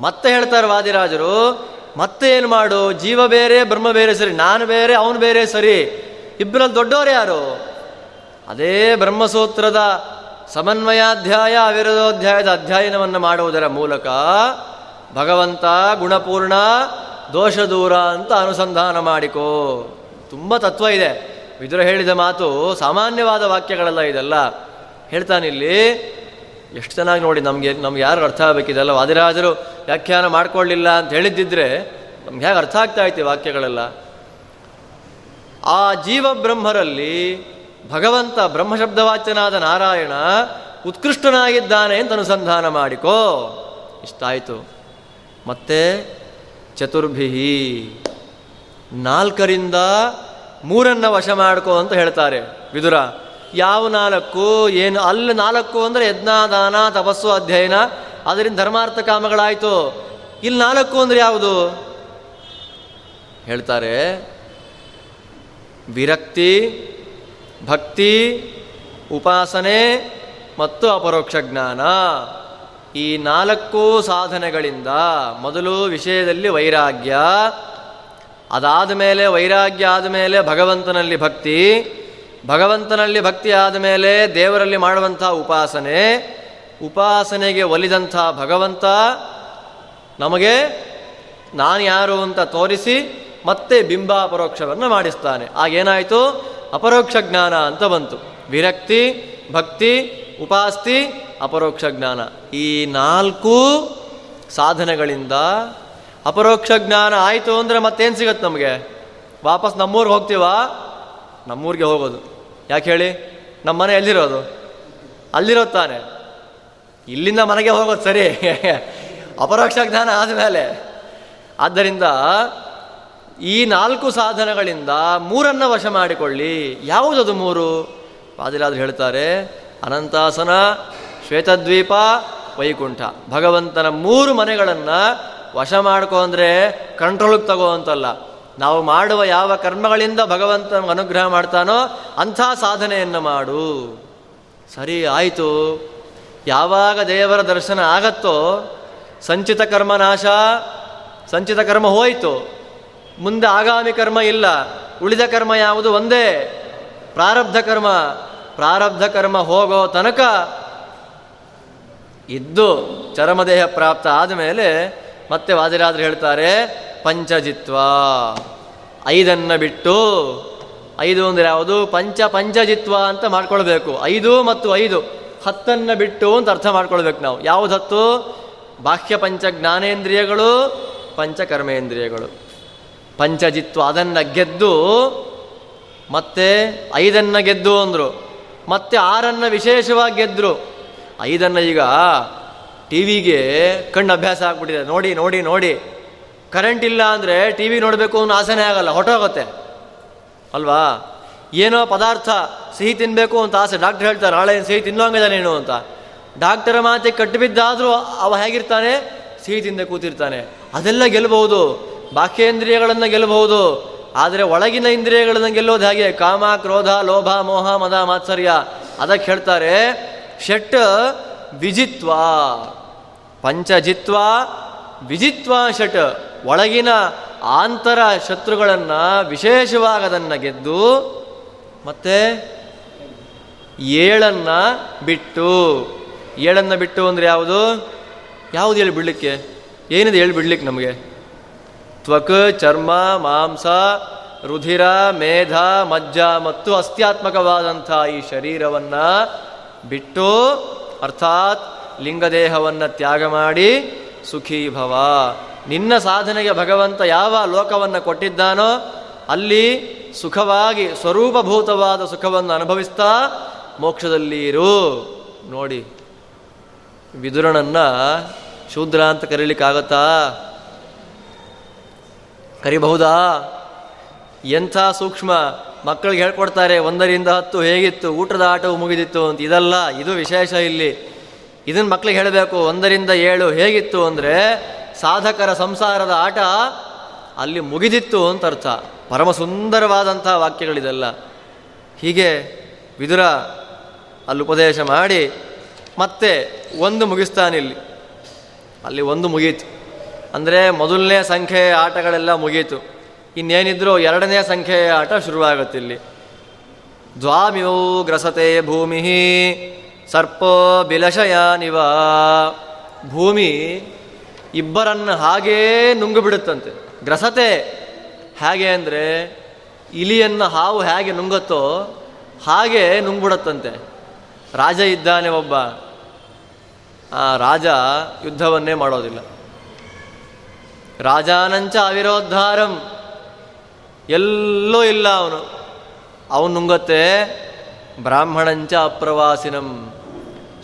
ಮತ್ತೆ ಹೇಳ್ತಾರೆ ವಾದಿರಾಜರು, ಮತ್ತೆ ಏನು ಮಾಡು? ಜೀವ ಬೇರೆ, ಬ್ರಹ್ಮ ಬೇರೆ ಸರಿ, ನಾನು ಬೇರೆ, ಅವನು ಬೇರೆ ಸರಿ. ಇಬ್ಬರಲ್ಲಿ ದೊಡ್ಡವರು ಯಾರು? ಅದೇ ಬ್ರಹ್ಮಸೂತ್ರದ ಸಮನ್ವಯಾಧ್ಯಾಯ, ಅವಿರೋಧಾಧ್ಯಾಯದ ಅಧ್ಯಯನವನ್ನು ಮಾಡುವುದರ ಮೂಲಕ ಭಗವಂತ ಗುಣಪೂರ್ಣ ದೋಷ ದೂರ ಅಂತ ಅನುಸಂಧಾನ ಮಾಡಿಕೋ. ತುಂಬ ತತ್ವ ಇದೆ. ವಿದುರ ಹೇಳಿದ ಮಾತು ಸಾಮಾನ್ಯವಾದ ವಾಕ್ಯಗಳೆಲ್ಲ ಇದೆಲ್ಲ. ಹೇಳ್ತಾನಿಲ್ಲಿ ಎಷ್ಟು ಚೆನ್ನಾಗಿ ನೋಡಿ ನಮಗೆ, ನಮ್ಗೆ ಯಾರು ಅರ್ಥ ಆಗಬೇಕಿದೆಲ್ಲ ವಾದಿರಾಜರು ವ್ಯಾಖ್ಯಾನ ಮಾಡ್ಕೊಳ್ಳಿಲ್ಲ ಅಂತ ಹೇಳಿದ್ದಿದ್ರೆ ನಮ್ಗೆ ಹೇಗೆ ಅರ್ಥ ಆಗ್ತಾ ಇತ್ತು ವಾಕ್ಯಗಳೆಲ್ಲ? ಆ ಜೀವ ಬ್ರಹ್ಮರಲ್ಲಿ ಭಗವಂತ ಬ್ರಹ್ಮಶಬ್ದವಾಚ್ಯನಾದ ನಾರಾಯಣ ಉತ್ಕೃಷ್ಟನಾಗಿದ್ದಾನೆ ಅಂತ ಅನುಸಂಧಾನ ಮಾಡಿಕೋ. ಇಷ್ಟಾಯಿತು. ಮತ್ತೆ ಚತುರ್ಭಿಹಿ, ನಾಲ್ಕರಿಂದ ಮೂರನ್ನ ವಶ ಮಾಡ್ಕೋ ಅಂತ ಹೇಳ್ತಾರೆ ವಿದುರ. ಯಾವ ನಾಲ್ಕು, ಏನು, ಅಲ್ಲಿ ನಾಲ್ಕು ಅಂದರೆ ಯಜ್ಞಾದಾನ, ತಪಸ್ಸು, ಅಧ್ಯಯನ, ಅದರಿಂದ ಧರ್ಮಾರ್ಥ ಕಾಮಗಳಾಯಿತು. ಇಲ್ಲಿ ನಾಲ್ಕು ಅಂದರೆ ಯಾವುದು? ಹೇಳ್ತಾರೆ, ವಿರಕ್ತಿ, ಭಕ್ತಿ, ಉಪಾಸನೆ ಮತ್ತು ಅಪರೋಕ್ಷ ಜ್ಞಾನ. ಈ ನಾಲ್ಕು ಸಾಧನೆಗಳಿಂದ ಮೊದಲು ವಿಷಯದಲ್ಲಿ ವೈರಾಗ್ಯ ಅದಾದ ಮೇಲೆ ವೈರಾಗ್ಯ ಆದ ಮೇಲೆ ಭಗವಂತನಲ್ಲಿ ಭಕ್ತಿ ಭಗವಂತನಲ್ಲಿ ಭಕ್ತಿ ಆದಮೇಲೆ ದೇವರಲ್ಲಿ ಮಾಡುವಂಥ ಉಪಾಸನೆ, ಉಪಾಸನೆಗೆ ಒಲಿದಂಥ ಭಗವಂತ ನಮಗೆ ನಾನು ಯಾರು ಅಂತ ತೋರಿಸಿ ಮತ್ತೆ ಬಿಂಬ ಅಪರೋಕ್ಷವನ್ನು ಮಾಡಿಸ್ತಾನೆ. ಆಗೇನಾಯಿತು ಅಪರೋಕ್ಷ ಜ್ಞಾನ ಅಂತ ಬಂತು. ವಿರಕ್ತಿ, ಭಕ್ತಿ, ಉಪಾಸ್ತಿ, ಅಪರೋಕ್ಷ ಜ್ಞಾನ. ಈ ನಾಲ್ಕು ಸಾಧನೆಗಳಿಂದ ಅಪರೋಕ್ಷ ಜ್ಞಾನ ಆಯಿತು ಅಂದರೆ ಮತ್ತೇನು ಸಿಗತ್ತೆ ನಮಗೆ? ವಾಪಸ್ ನಮ್ಮೂರಿಗೆ ಹೋಗ್ತೀವಾ? ನಮ್ಮೂರಿಗೆ ಹೋಗೋದು. ಯಾಕೆ ಹೇಳಿ? ನಮ್ಮ ಮನೆ ಎಲ್ಲಿರೋದು? ಅಲ್ಲಿರೋದು ತಾನೆ ಇಲ್ಲಿಂದ ಮನೆಗೆ ಹೋಗೋದು ಸರಿ. ಅಪರೋಕ್ಷ ಜ್ಞಾನ ಆದಮೇಲೆ. ಆದ್ದರಿಂದ ಈ ನಾಲ್ಕು ಸಾಧನಗಳಿಂದ ಮೂರನ್ನು ವಶ ಮಾಡಿಕೊಳ್ಳಿ. ಯಾವುದದು ಮೂರು? ಪಾದಿರಾದ್ರು ಹೇಳ್ತಾರೆ, ಅನಂತಾಸನ, ಶ್ವೇತದ್ವೀಪ, ವೈಕುಂಠ. ಭಗವಂತನ ಮೂರು ಮನೆಗಳನ್ನು ವಶ ಮಾಡ್ಕೊ ಅಂದರೆ ಕಂಟ್ರೋಲಿಗೆ ತಗೋ ಅಂತಲ್ಲ. ನಾವು ಮಾಡುವ ಯಾವ ಕರ್ಮಗಳಿಂದ ಭಗವಂತ ಅನುಗ್ರಹ ಮಾಡ್ತಾನೋ ಅಂಥ ಸಾಧನೆಯನ್ನು ಮಾಡು. ಸರಿ, ಆಯಿತು. ಯಾವಾಗ ದೇವರ ದರ್ಶನ ಆಗತ್ತೋ, ಸಂಚಿತ ಕರ್ಮ ನಾಶ, ಸಂಚಿತ ಕರ್ಮ ಹೋಯಿತು. ಮುಂದೆ ಆಗಾಮಿ ಕರ್ಮ ಇಲ್ಲ. ಉಳಿದ ಕರ್ಮ ಯಾವುದು? ಒಂದೇ. ಪ್ರಾರಬ್ಧ ಕರ್ಮ. ಪ್ರಾರಬ್ಧ ಕರ್ಮ ಹೋಗೋ ತನಕ ಇದ್ದು ಚರಮದೇಹ ಪ್ರಾಪ್ತ ಆದಮೇಲೆ ಮತ್ತೆ ವಾದಿರಾದ್ರು ಹೇಳ್ತಾರೆ, ಪಂಚಜಿತ್ವ. ಐದನ್ನ ಬಿಟ್ಟು ಐದು ಅಂದರೆ ಯಾವುದು? ಪಂಚ ಪಂಚಜಿತ್ವ ಅಂತ ಮಾಡ್ಕೊಳ್ಬೇಕು. ಐದು ಮತ್ತು ಐದು. ಹತ್ತನ್ನು ಬಿಟ್ಟು ಅಂತ ಅರ್ಥ ಮಾಡ್ಕೊಳ್ಬೇಕು ನಾವು. ಯಾವುದು ಹತ್ತು? ಬಾಹ್ಯ ಪಂಚ ಜ್ಞಾನೇಂದ್ರಿಯಗಳು, ಪಂಚ ಕರ್ಮೇಂದ್ರಿಯಗಳು. ಪಂಚಜಿತ್ವ ಅದನ್ನು ಗೆದ್ದು ಮತ್ತೆ ಐದನ್ನು ಗೆದ್ದು ಅಂದರು. ಮತ್ತೆ ಆರನ್ನ ವಿಶೇಷವಾಗಿ ಗೆದ್ದರು ಐದನ್ನ ಈಗ ಟಿ ವಿಗೆ ಕಣ್ಣು ಅಭ್ಯಾಸ ಆಗ್ಬಿಟ್ಟಿದೆ. ನೋಡಿ ನೋಡಿ ನೋಡಿ. ಕರೆಂಟ್ ಇಲ್ಲ ಅಂದರೆ ಟಿ ವಿ ನೋಡಬೇಕು ಅನ್ನೋ ಆಸೆನೇ ಆಗಲ್ಲ ಹೊಟ್ಟೋಗುತ್ತೆ ಅಲ್ವಾ? ಏನೋ ಪದಾರ್ಥ ಸಿಹಿ ತಿನ್ನಬೇಕು ಅಂತ ಆಸೆ. ಡಾಕ್ಟರ್ ಹೇಳ್ತಾರೆ, ನಾಳೆ ಸಿಹಿ ತಿನ್ನೋಂಗಿದ ನೀನು ಅಂತ. ಡಾಕ್ಟರ ಮಾತಿಗೆ ಕಟ್ಟಿಬಿದ್ದಾದರೂ ಅವ ಹೇಗಿರ್ತಾನೆ? ಸಿಹಿ ತಿಂದೆ ಕೂತಿರ್ತಾನೆ. ಅದೆಲ್ಲ ಗೆಲ್ಲಬಹುದು ಬಾಹ್ಯೇಂದ್ರಿಯಗಳನ್ನು ಗೆಲ್ಲಬಹುದು ಆದರೆ ಒಳಗಿನ ಇಂದ್ರಿಯಗಳನ್ನು ಗೆಲ್ಲೋದು ಹಾಗೆ? ಕಾಮ, ಕ್ರೋಧ, ಲೋಭ, ಮೋಹ, ಮದ, ಮಾತ್ಸರ್ಯ. ಅದಕ್ಕೆ ಹೇಳ್ತಾರೆ ಷಟ್ ವಿಜಿತ್ವ. ಪಂಚಜಿತ್ವ, ವಿಜಿತ್ವ ಷಟ್. ಒಳಗಿನ ಆಂತರ ಶತ್ರುಗಳನ್ನು ವಿಶೇಷವಾಗಿ ಅದನ್ನು ಗೆದ್ದು ಮತ್ತೆ ಏಳನ್ನ ಬಿಟ್ಟು. ಏಳನ್ನ ಬಿಟ್ಟು ಅಂದರೆ ಯಾವುದು? ಯಾವುದು ಹೇಳಿ ಬಿಡಲಿಕ್ಕೆ? ಏನಿದೆ ಹೇಳಿ ಬಿಡ್ಲಿಕ್ಕೆ ನಮಗೆ? ತ್ವಕ್, ಚರ್ಮ, ಮಾಂಸ, ರುಧಿರ, ಮೇಧ, ಮಜ್ಜ ಮತ್ತು ಅಸ್ತ್ಯಾತ್ಮಕವಾದಂಥ ಈ ಶರೀರವನ್ನು ಬಿಟ್ಟು ಅರ್ಥಾತ್ ಲಿಂಗದೇಹವನ್ನು ತ್ಯಾಗ ಮಾಡಿ ಸುಖೀಭವ ನಿನ್ನ ಸಾಧನೆಗೆ ಭಗವಂತ ಯಾವ ಲೋಕವನ್ನು ಕೊಟ್ಟಿದ್ದಾನೋ ಅಲ್ಲಿ ಸುಖವಾಗಿ ಸ್ವರೂಪಭೂತವಾದ ಸುಖವನ್ನು ಅನುಭವಿಸ್ತಾ ಮೋಕ್ಷದಲ್ಲಿ ಇರು. ನೋಡಿ, ವಿದುರನನ್ನ ಶೂದ್ರ ಅಂತ ಕರೀಲಿಕ್ಕಾಗತ್ತಾ? ಕರಿಬಹುದಾ? ಎಂಥ ಸೂಕ್ಷ್ಮ ಮಕ್ಕಳಿಗೆ ಹೇಳ್ಕೊಡ್ತಾರೆ, ಒಂದರಿಂದ ಹತ್ತು ಹೇಗಿತ್ತು, ಊಟದ ಆಟವು ಮುಗಿದಿತ್ತು ಅಂತ. ಇದಲ್ಲ, ಇದು ವಿಶೇಷ ಇಲ್ಲಿ. ಇದನ್ನು ಮಕ್ಕಳಿಗೆ ಹೇಳಬೇಕು, ಒಂದರಿಂದ ಏಳು ಹೇಗಿತ್ತು ಅಂದರೆ, ಸಾಧಕರ ಸಂಸಾರದ ಆಟ ಅಲ್ಲಿ ಮುಗಿದಿತ್ತು ಅಂತ ಅರ್ಥ. ಪರಮ ಸುಂದರವಾದಂಥ ವಾಕ್ಯಗಳಿದೆಲ್ಲ. ಹೀಗೆ ವಿದುರ ಅಲ್ಲಿ ಉಪದೇಶ ಮಾಡಿ, ಮತ್ತೆ ಒಂದು ಮುಗಿಸ್ತಾನಿಲ್ಲಿ ಅಲ್ಲಿ ಒಂದು ಮುಗೀತು. ಅಂದರೆ ಮೊದಲನೇ ಸಂಖ್ಯೆಯ ಆಟಗಳೆಲ್ಲ ಮುಗೀತು. ಇನ್ನೇನಿದ್ರು ಎರಡನೇ ಸಂಖ್ಯೆಯ ಆಟ ಶುರುವಾಗುತ್ತೆ ಇಲ್ಲಿ ದ್ವಾಮಿಯೋ ಗ್ರಸತೆ ಭೂಮಿ ಸರ್ಪೋ ಬಿಲಶಯಾನಿವ ಭೂಮಿ ಇಬ್ಬರನ್ನು ಹಾಗೇ ನುಂಗು ಬಿಡುತ್ತಂತೆ ಗ್ರಸತೆ ಹೇಗೆ ಅಂದರೆ ಇಲಿಯನ್ನು ಹಾವು ಹೇಗೆ ನುಂಗುತ್ತೋ ಹಾಗೆ ನುಂಗ್ಬಿಡತ್ತಂತೆ. ರಾಜ ಇದ್ದಾನೆ ಒಬ್ಬ. ಆ ರಾಜ ಯುದ್ಧವನ್ನೇ ಮಾಡೋದಿಲ್ಲ. ರಾಜಾನಂಚ ಅವಿರೋದ್ಧಾರಂ. ಎಲ್ಲೂ ಇಲ್ಲ ಅವನು. ಅವನು ನುಂಗತ್ತೆ, ಬ್ರಾಹ್ಮಣಂಚ ಅಪ್ರವಾಸಿನಂ.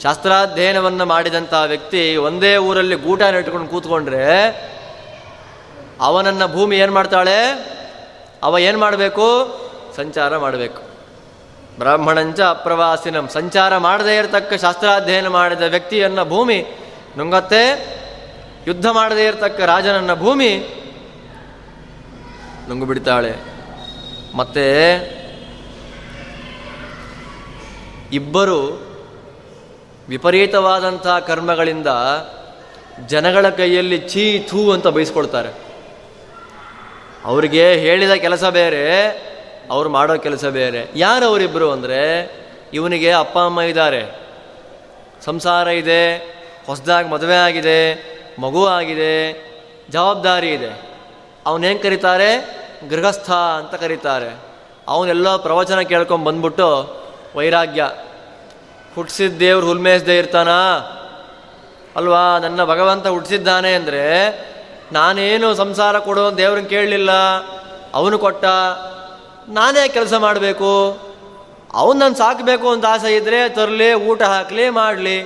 ಶಾಸ್ತ್ರಾಧ್ಯಯನವನ್ನು ಮಾಡಿದಂಥ ವ್ಯಕ್ತಿ ಒಂದೇ ಊರಲ್ಲಿ ಗೂಟ ಇಟ್ಕೊಂಡು ಕೂತ್ಕೊಂಡ್ರೆ, ಅವನನ್ನು ಭೂಮಿ ಏನು ಮಾಡ್ತಾಳೆ? ಅವ ಏನು ಮಾಡಬೇಕು? ಸಂಚಾರ ಮಾಡಬೇಕು. ಬ್ರಾಹ್ಮಣಂಚ ಅಪ್ರವಾಸಿನಂ. ಸಂಚಾರ ಮಾಡದೇ ಇರತಕ್ಕ ಶಾಸ್ತ್ರಾಧ್ಯಯನ ಮಾಡಿದ ವ್ಯಕ್ತಿಯನ್ನ ಭೂಮಿ ನುಂಗತ್ತೆ, ಯುದ್ಧ ಮಾಡದೇ ಇರತಕ್ಕ ರಾಜನನ್ನ ಭೂಮಿ ನುಂಗು ಬಿಡ್ತಾಳೆ. ಮತ್ತೆ ಇಬ್ಬರು ವಿಪರೀತವಾದಂಥ ಕರ್ಮಗಳಿಂದ ಜನಗಳ ಕೈಯಲ್ಲಿ ಛೀ ಥೂ ಅಂತ ಬಯಸ್ಕೊಳ್ತಾರೆ. ಅವರಿಗೆ ಹೇಳಿದ ಕೆಲಸ ಬೇರೆ, ಅವ್ರು ಮಾಡೋ ಕೆಲಸ ಬೇರೆ. ಯಾರು ಅವರಿಬ್ಬರು ಅಂದರೆ, ಇವನಿಗೆ ಅಪ್ಪ, ಅಮ್ಮ ಇದ್ದಾರೆ. ಸಂಸಾರ ಇದೆ, ಹೊಸದಾಗಿ ಮದುವೆ ಆಗಿದೆ, ಮಗು ಆಗಿದೆ, ಜವಾಬ್ದಾರಿ ಇದೆ. ಅವನೇನು ಕರೀತಾರೆ? ಗೃಹಸ್ಥ ಅಂತ ಕರೀತಾರೆ. ಅವನೆಲ್ಲ ಪ್ರವಚನ ಕೇಳ್ಕೊಂಡು ಬಂದ್ಬಿಟ್ಟು ವೈರಾಗ್ಯ. ಹುಟ್ಟಿಸಿದ ದೇವ್ರು ಹುಲ್ಮೇಸ್ದೇ ಇರ್ತಾನ? ಅಲ್ವಾ? ನನ್ನ ಭಗವಂತ ಹುಟ್ಟಿಸಿದ್ದಾನೆ ಅಂದರೆ ನಾನೇನು ಸಂಸಾರ ಕೊಡೋ ದೇವ್ರನ್ನ ಕೇಳಲಿಲ್ಲ? ಅವನು ಕೊಟ್ಟ? ನಾನೇ ಕೆಲಸ ಮಾಡಬೇಕು. ಅವನು ನಾನು ಸಾಕಬೇಕು ಅಂತ ಆಸೆ ಇದ್ದರೆ ತರಲಿ, ಊಟ ಹಾಕಲಿ, ಮಾಡಲಿ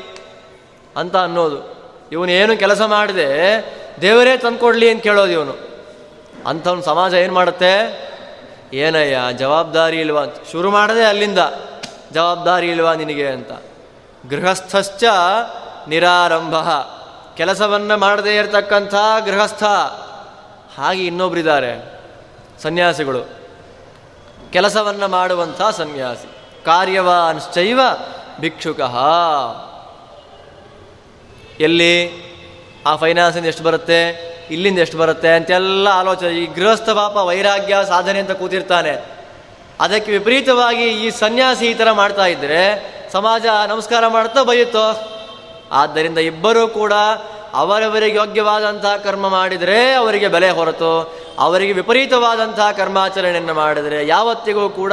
ಅಂತ ಅನ್ನೋದು. ಇವನು ಏನು ಕೆಲಸ ಮಾಡಿದೆ ದೇವರೇ ತಂದುಕೊಡ್ಲಿ ಅಂತ ಕೇಳೋದು ಇವನು. ಅಂಥವ್ನು ಸಮಾಜ ಏನು ಮಾಡುತ್ತೆ? ಏನಯ್ಯ, ಜವಾಬ್ದಾರಿ ಇಲ್ವಾ? ಶುರು ಮಾಡದೆ ಅಲ್ಲಿಂದ, ಜವಾಬ್ದಾರಿ ಇಲ್ವಾ ನಿನಗೆ ಅಂತ. ಗೃಹಸ್ಥಶ್ಚ ನಿರಾರಂಭ. ಕೆಲಸವನ್ನು ಮಾಡದೇ ಇರತಕ್ಕಂಥ ಗೃಹಸ್ಥ. ಹಾಗೆ ಇನ್ನೊಬ್ಬರಿದ್ದಾರೆ ಸನ್ಯಾಸಿಗಳು. ಕೆಲಸವನ್ನು ಮಾಡುವಂಥ ಸನ್ಯಾಸಿ. ಕಾರ್ಯವಾನ್ಶ್ಚೈವ ಭಿಕ್ಷುಕ. ಎಲ್ಲಿ? ಆ ಫೈನಾನ್ಸಿಂದ ಎಷ್ಟು ಬರುತ್ತೆ? ಇಲ್ಲಿಂದ ಎಷ್ಟು ಬರುತ್ತೆ ಅಂತೆಲ್ಲ ಆಲೋಚನೆ. ಈ ಗೃಹಸ್ಥ ಪಾಪ ವೈರಾಗ್ಯ ಸಾಧನೆ ಅಂತ ಕೂತಿರ್ತಾನೆ. ಅದಕ್ಕೆ ವಿಪರೀತವಾಗಿ ಈ ಸನ್ಯಾಸಿ ಈ ಥರ ಮಾಡ್ತಾ ಇದ್ದರೆ ಸಮಾಜ ನಮಸ್ಕಾರ ಮಾಡ್ತಾ ಬೈಯುತ್ತೋ? ಆದ್ದರಿಂದ ಇಬ್ಬರೂ ಕೂಡ ಅವರವರಿಗೆ ಯೋಗ್ಯವಾದಂತಹ ಕರ್ಮ ಮಾಡಿದರೆ ಅವರಿಗೆ ಬೆಲೆ ಹೊರತು, ಅವರಿಗೆ ವಿಪರೀತವಾದಂತಹ ಕರ್ಮಾಚರಣೆಯನ್ನು ಮಾಡಿದರೆ ಯಾವತ್ತಿಗೂ ಕೂಡ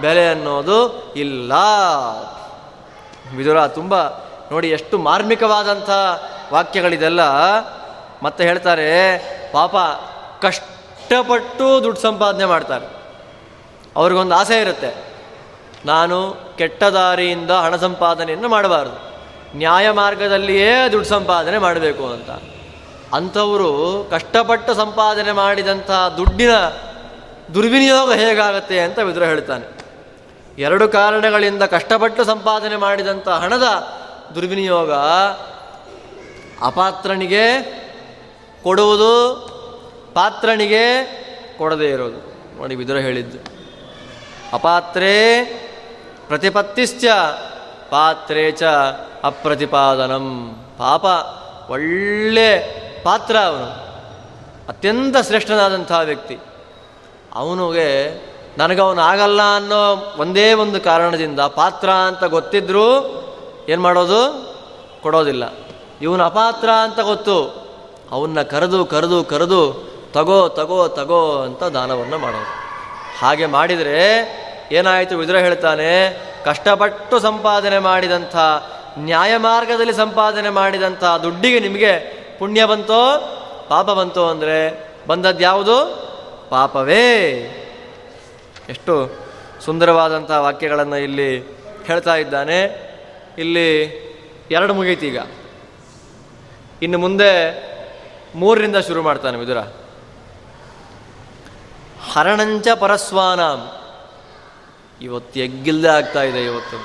ಬೆಲೆ ಅನ್ನೋದು ಇಲ್ಲ. ವಿದುರ, ತುಂಬ ನೋಡಿ ಎಷ್ಟು ಮಾರ್ಮಿಕವಾದಂಥ ವಾಕ್ಯಗಳಿದೆಲ್ಲ. ಮತ್ತೆ ಹೇಳ್ತಾರೆ, ಪಾಪ ಕಷ್ಟಪಟ್ಟು ದುಡ್ಡು ಸಂಪಾದನೆ ಮಾಡ್ತಾರೆ. ಅವ್ರಿಗೊಂದು ಆಸೆ ಇರುತ್ತೆ. ನಾನು ಕೆಟ್ಟ ದಾರಿಯಿಂದ ಹಣ ಸಂಪಾದನೆಯನ್ನು ಮಾಡಬಾರ್ದು. ನ್ಯಾಯ ಮಾರ್ಗದಲ್ಲಿಯೇ ದುಡ್ಡು ಸಂಪಾದನೆ ಮಾಡಬೇಕು ಅಂತ. ಅಂಥವರು ಕಷ್ಟಪಟ್ಟು ಸಂಪಾದನೆ ಮಾಡಿದಂಥ ದುಡ್ಡಿನ ದುರ್ವಿನಿಯೋಗ ಹೇಗಾಗತ್ತೆ ಅಂತ ವಿದ್ರ ಹೇಳ್ತಾನೆ. ಎರಡು ಕಾರಣಗಳಿಂದ ಕಷ್ಟಪಟ್ಟು ಸಂಪಾದನೆ ಮಾಡಿದಂಥ ಹಣದ ದುರ್ವಿನಿಯೋಗ ಅಪಾತ್ರನಿಗೆ ಕೊಡುವುದು ಪಾತ್ರನಿಗೆ ಕೊಡದೇ ಇರೋದು. ನೋಡಿ ಬಿದುರ ಹೇಳಿದ್ದು. ಅಪಾತ್ರೇ ಪ್ರತಿಪತ್ತಿಶ್ಚ, ಪಾತ್ರೇ ಚ ಅಪ್ರತಿಪಾದನಂ. ಪಾಪ, ಒಳ್ಳೆ ಪಾತ್ರ ಅವನು. ಅತ್ಯಂತ ಶ್ರೇಷ್ಠನಾದಂಥ ವ್ಯಕ್ತಿ. ಅವನಿಗೆ ನನಗವನು ಆಗಲ್ಲ ಅನ್ನೋ ಒಂದೇ ಒಂದು ಕಾರಣದಿಂದ ಪಾತ್ರ ಅಂತ ಗೊತ್ತಿದ್ರೂ ಏನು ಮಾಡೋದು? ಕೊಡೋದಿಲ್ಲ. ಇವನು ಅಪಾತ್ರ ಅಂತ ಗೊತ್ತು. ಅವನ್ನ ಕರೆದು ಕರೆದು ಕರೆದು, ತಗೋ ತಗೋ ತಗೋ ಅಂತ ದಾನವನ್ನು ಮಾಡೋದು ಹಾಗೆ ಮಾಡಿದರೆ ಏನಾಯಿತು ವಿದುರ ಹೇಳ್ತಾನೆ, ಕಷ್ಟಪಟ್ಟು ಸಂಪಾದನೆ ಮಾಡಿದಂಥ, ನ್ಯಾಯ ಮಾರ್ಗದಲ್ಲಿ ಸಂಪಾದನೆ ಮಾಡಿದಂಥ ದುಡ್ಡಿಗೆ ನಿಮಗೆ ಪುಣ್ಯ ಬಂತೋ, ಪಾಪ ಬಂತೋ ಅಂದರೆ ಬಂದದ್ದು ಯಾವುದು? ಪಾಪವೇ. ಎಷ್ಟು ಸುಂದರವಾದಂಥ ವಾಕ್ಯಗಳನ್ನು ಇಲ್ಲಿ ಹೇಳ್ತಾ ಇದ್ದಾನೆ. ಇಲ್ಲಿ ಎರಡು ಮುಗೀತೀಗ ಇನ್ನು ಮುಂದೆ ಮೂರರಿಂದ ಶುರು ಮಾಡ್ತಾನೆ ವಿದುರ. ಹರಣಂಚ ಪರಸ್ವಾನಾಂ. ಇವತ್ತು ಎಗ್ಗಿಲ್ಲದೆ ಆಗ್ತಾ ಇದೆ ಇವತ್ತು.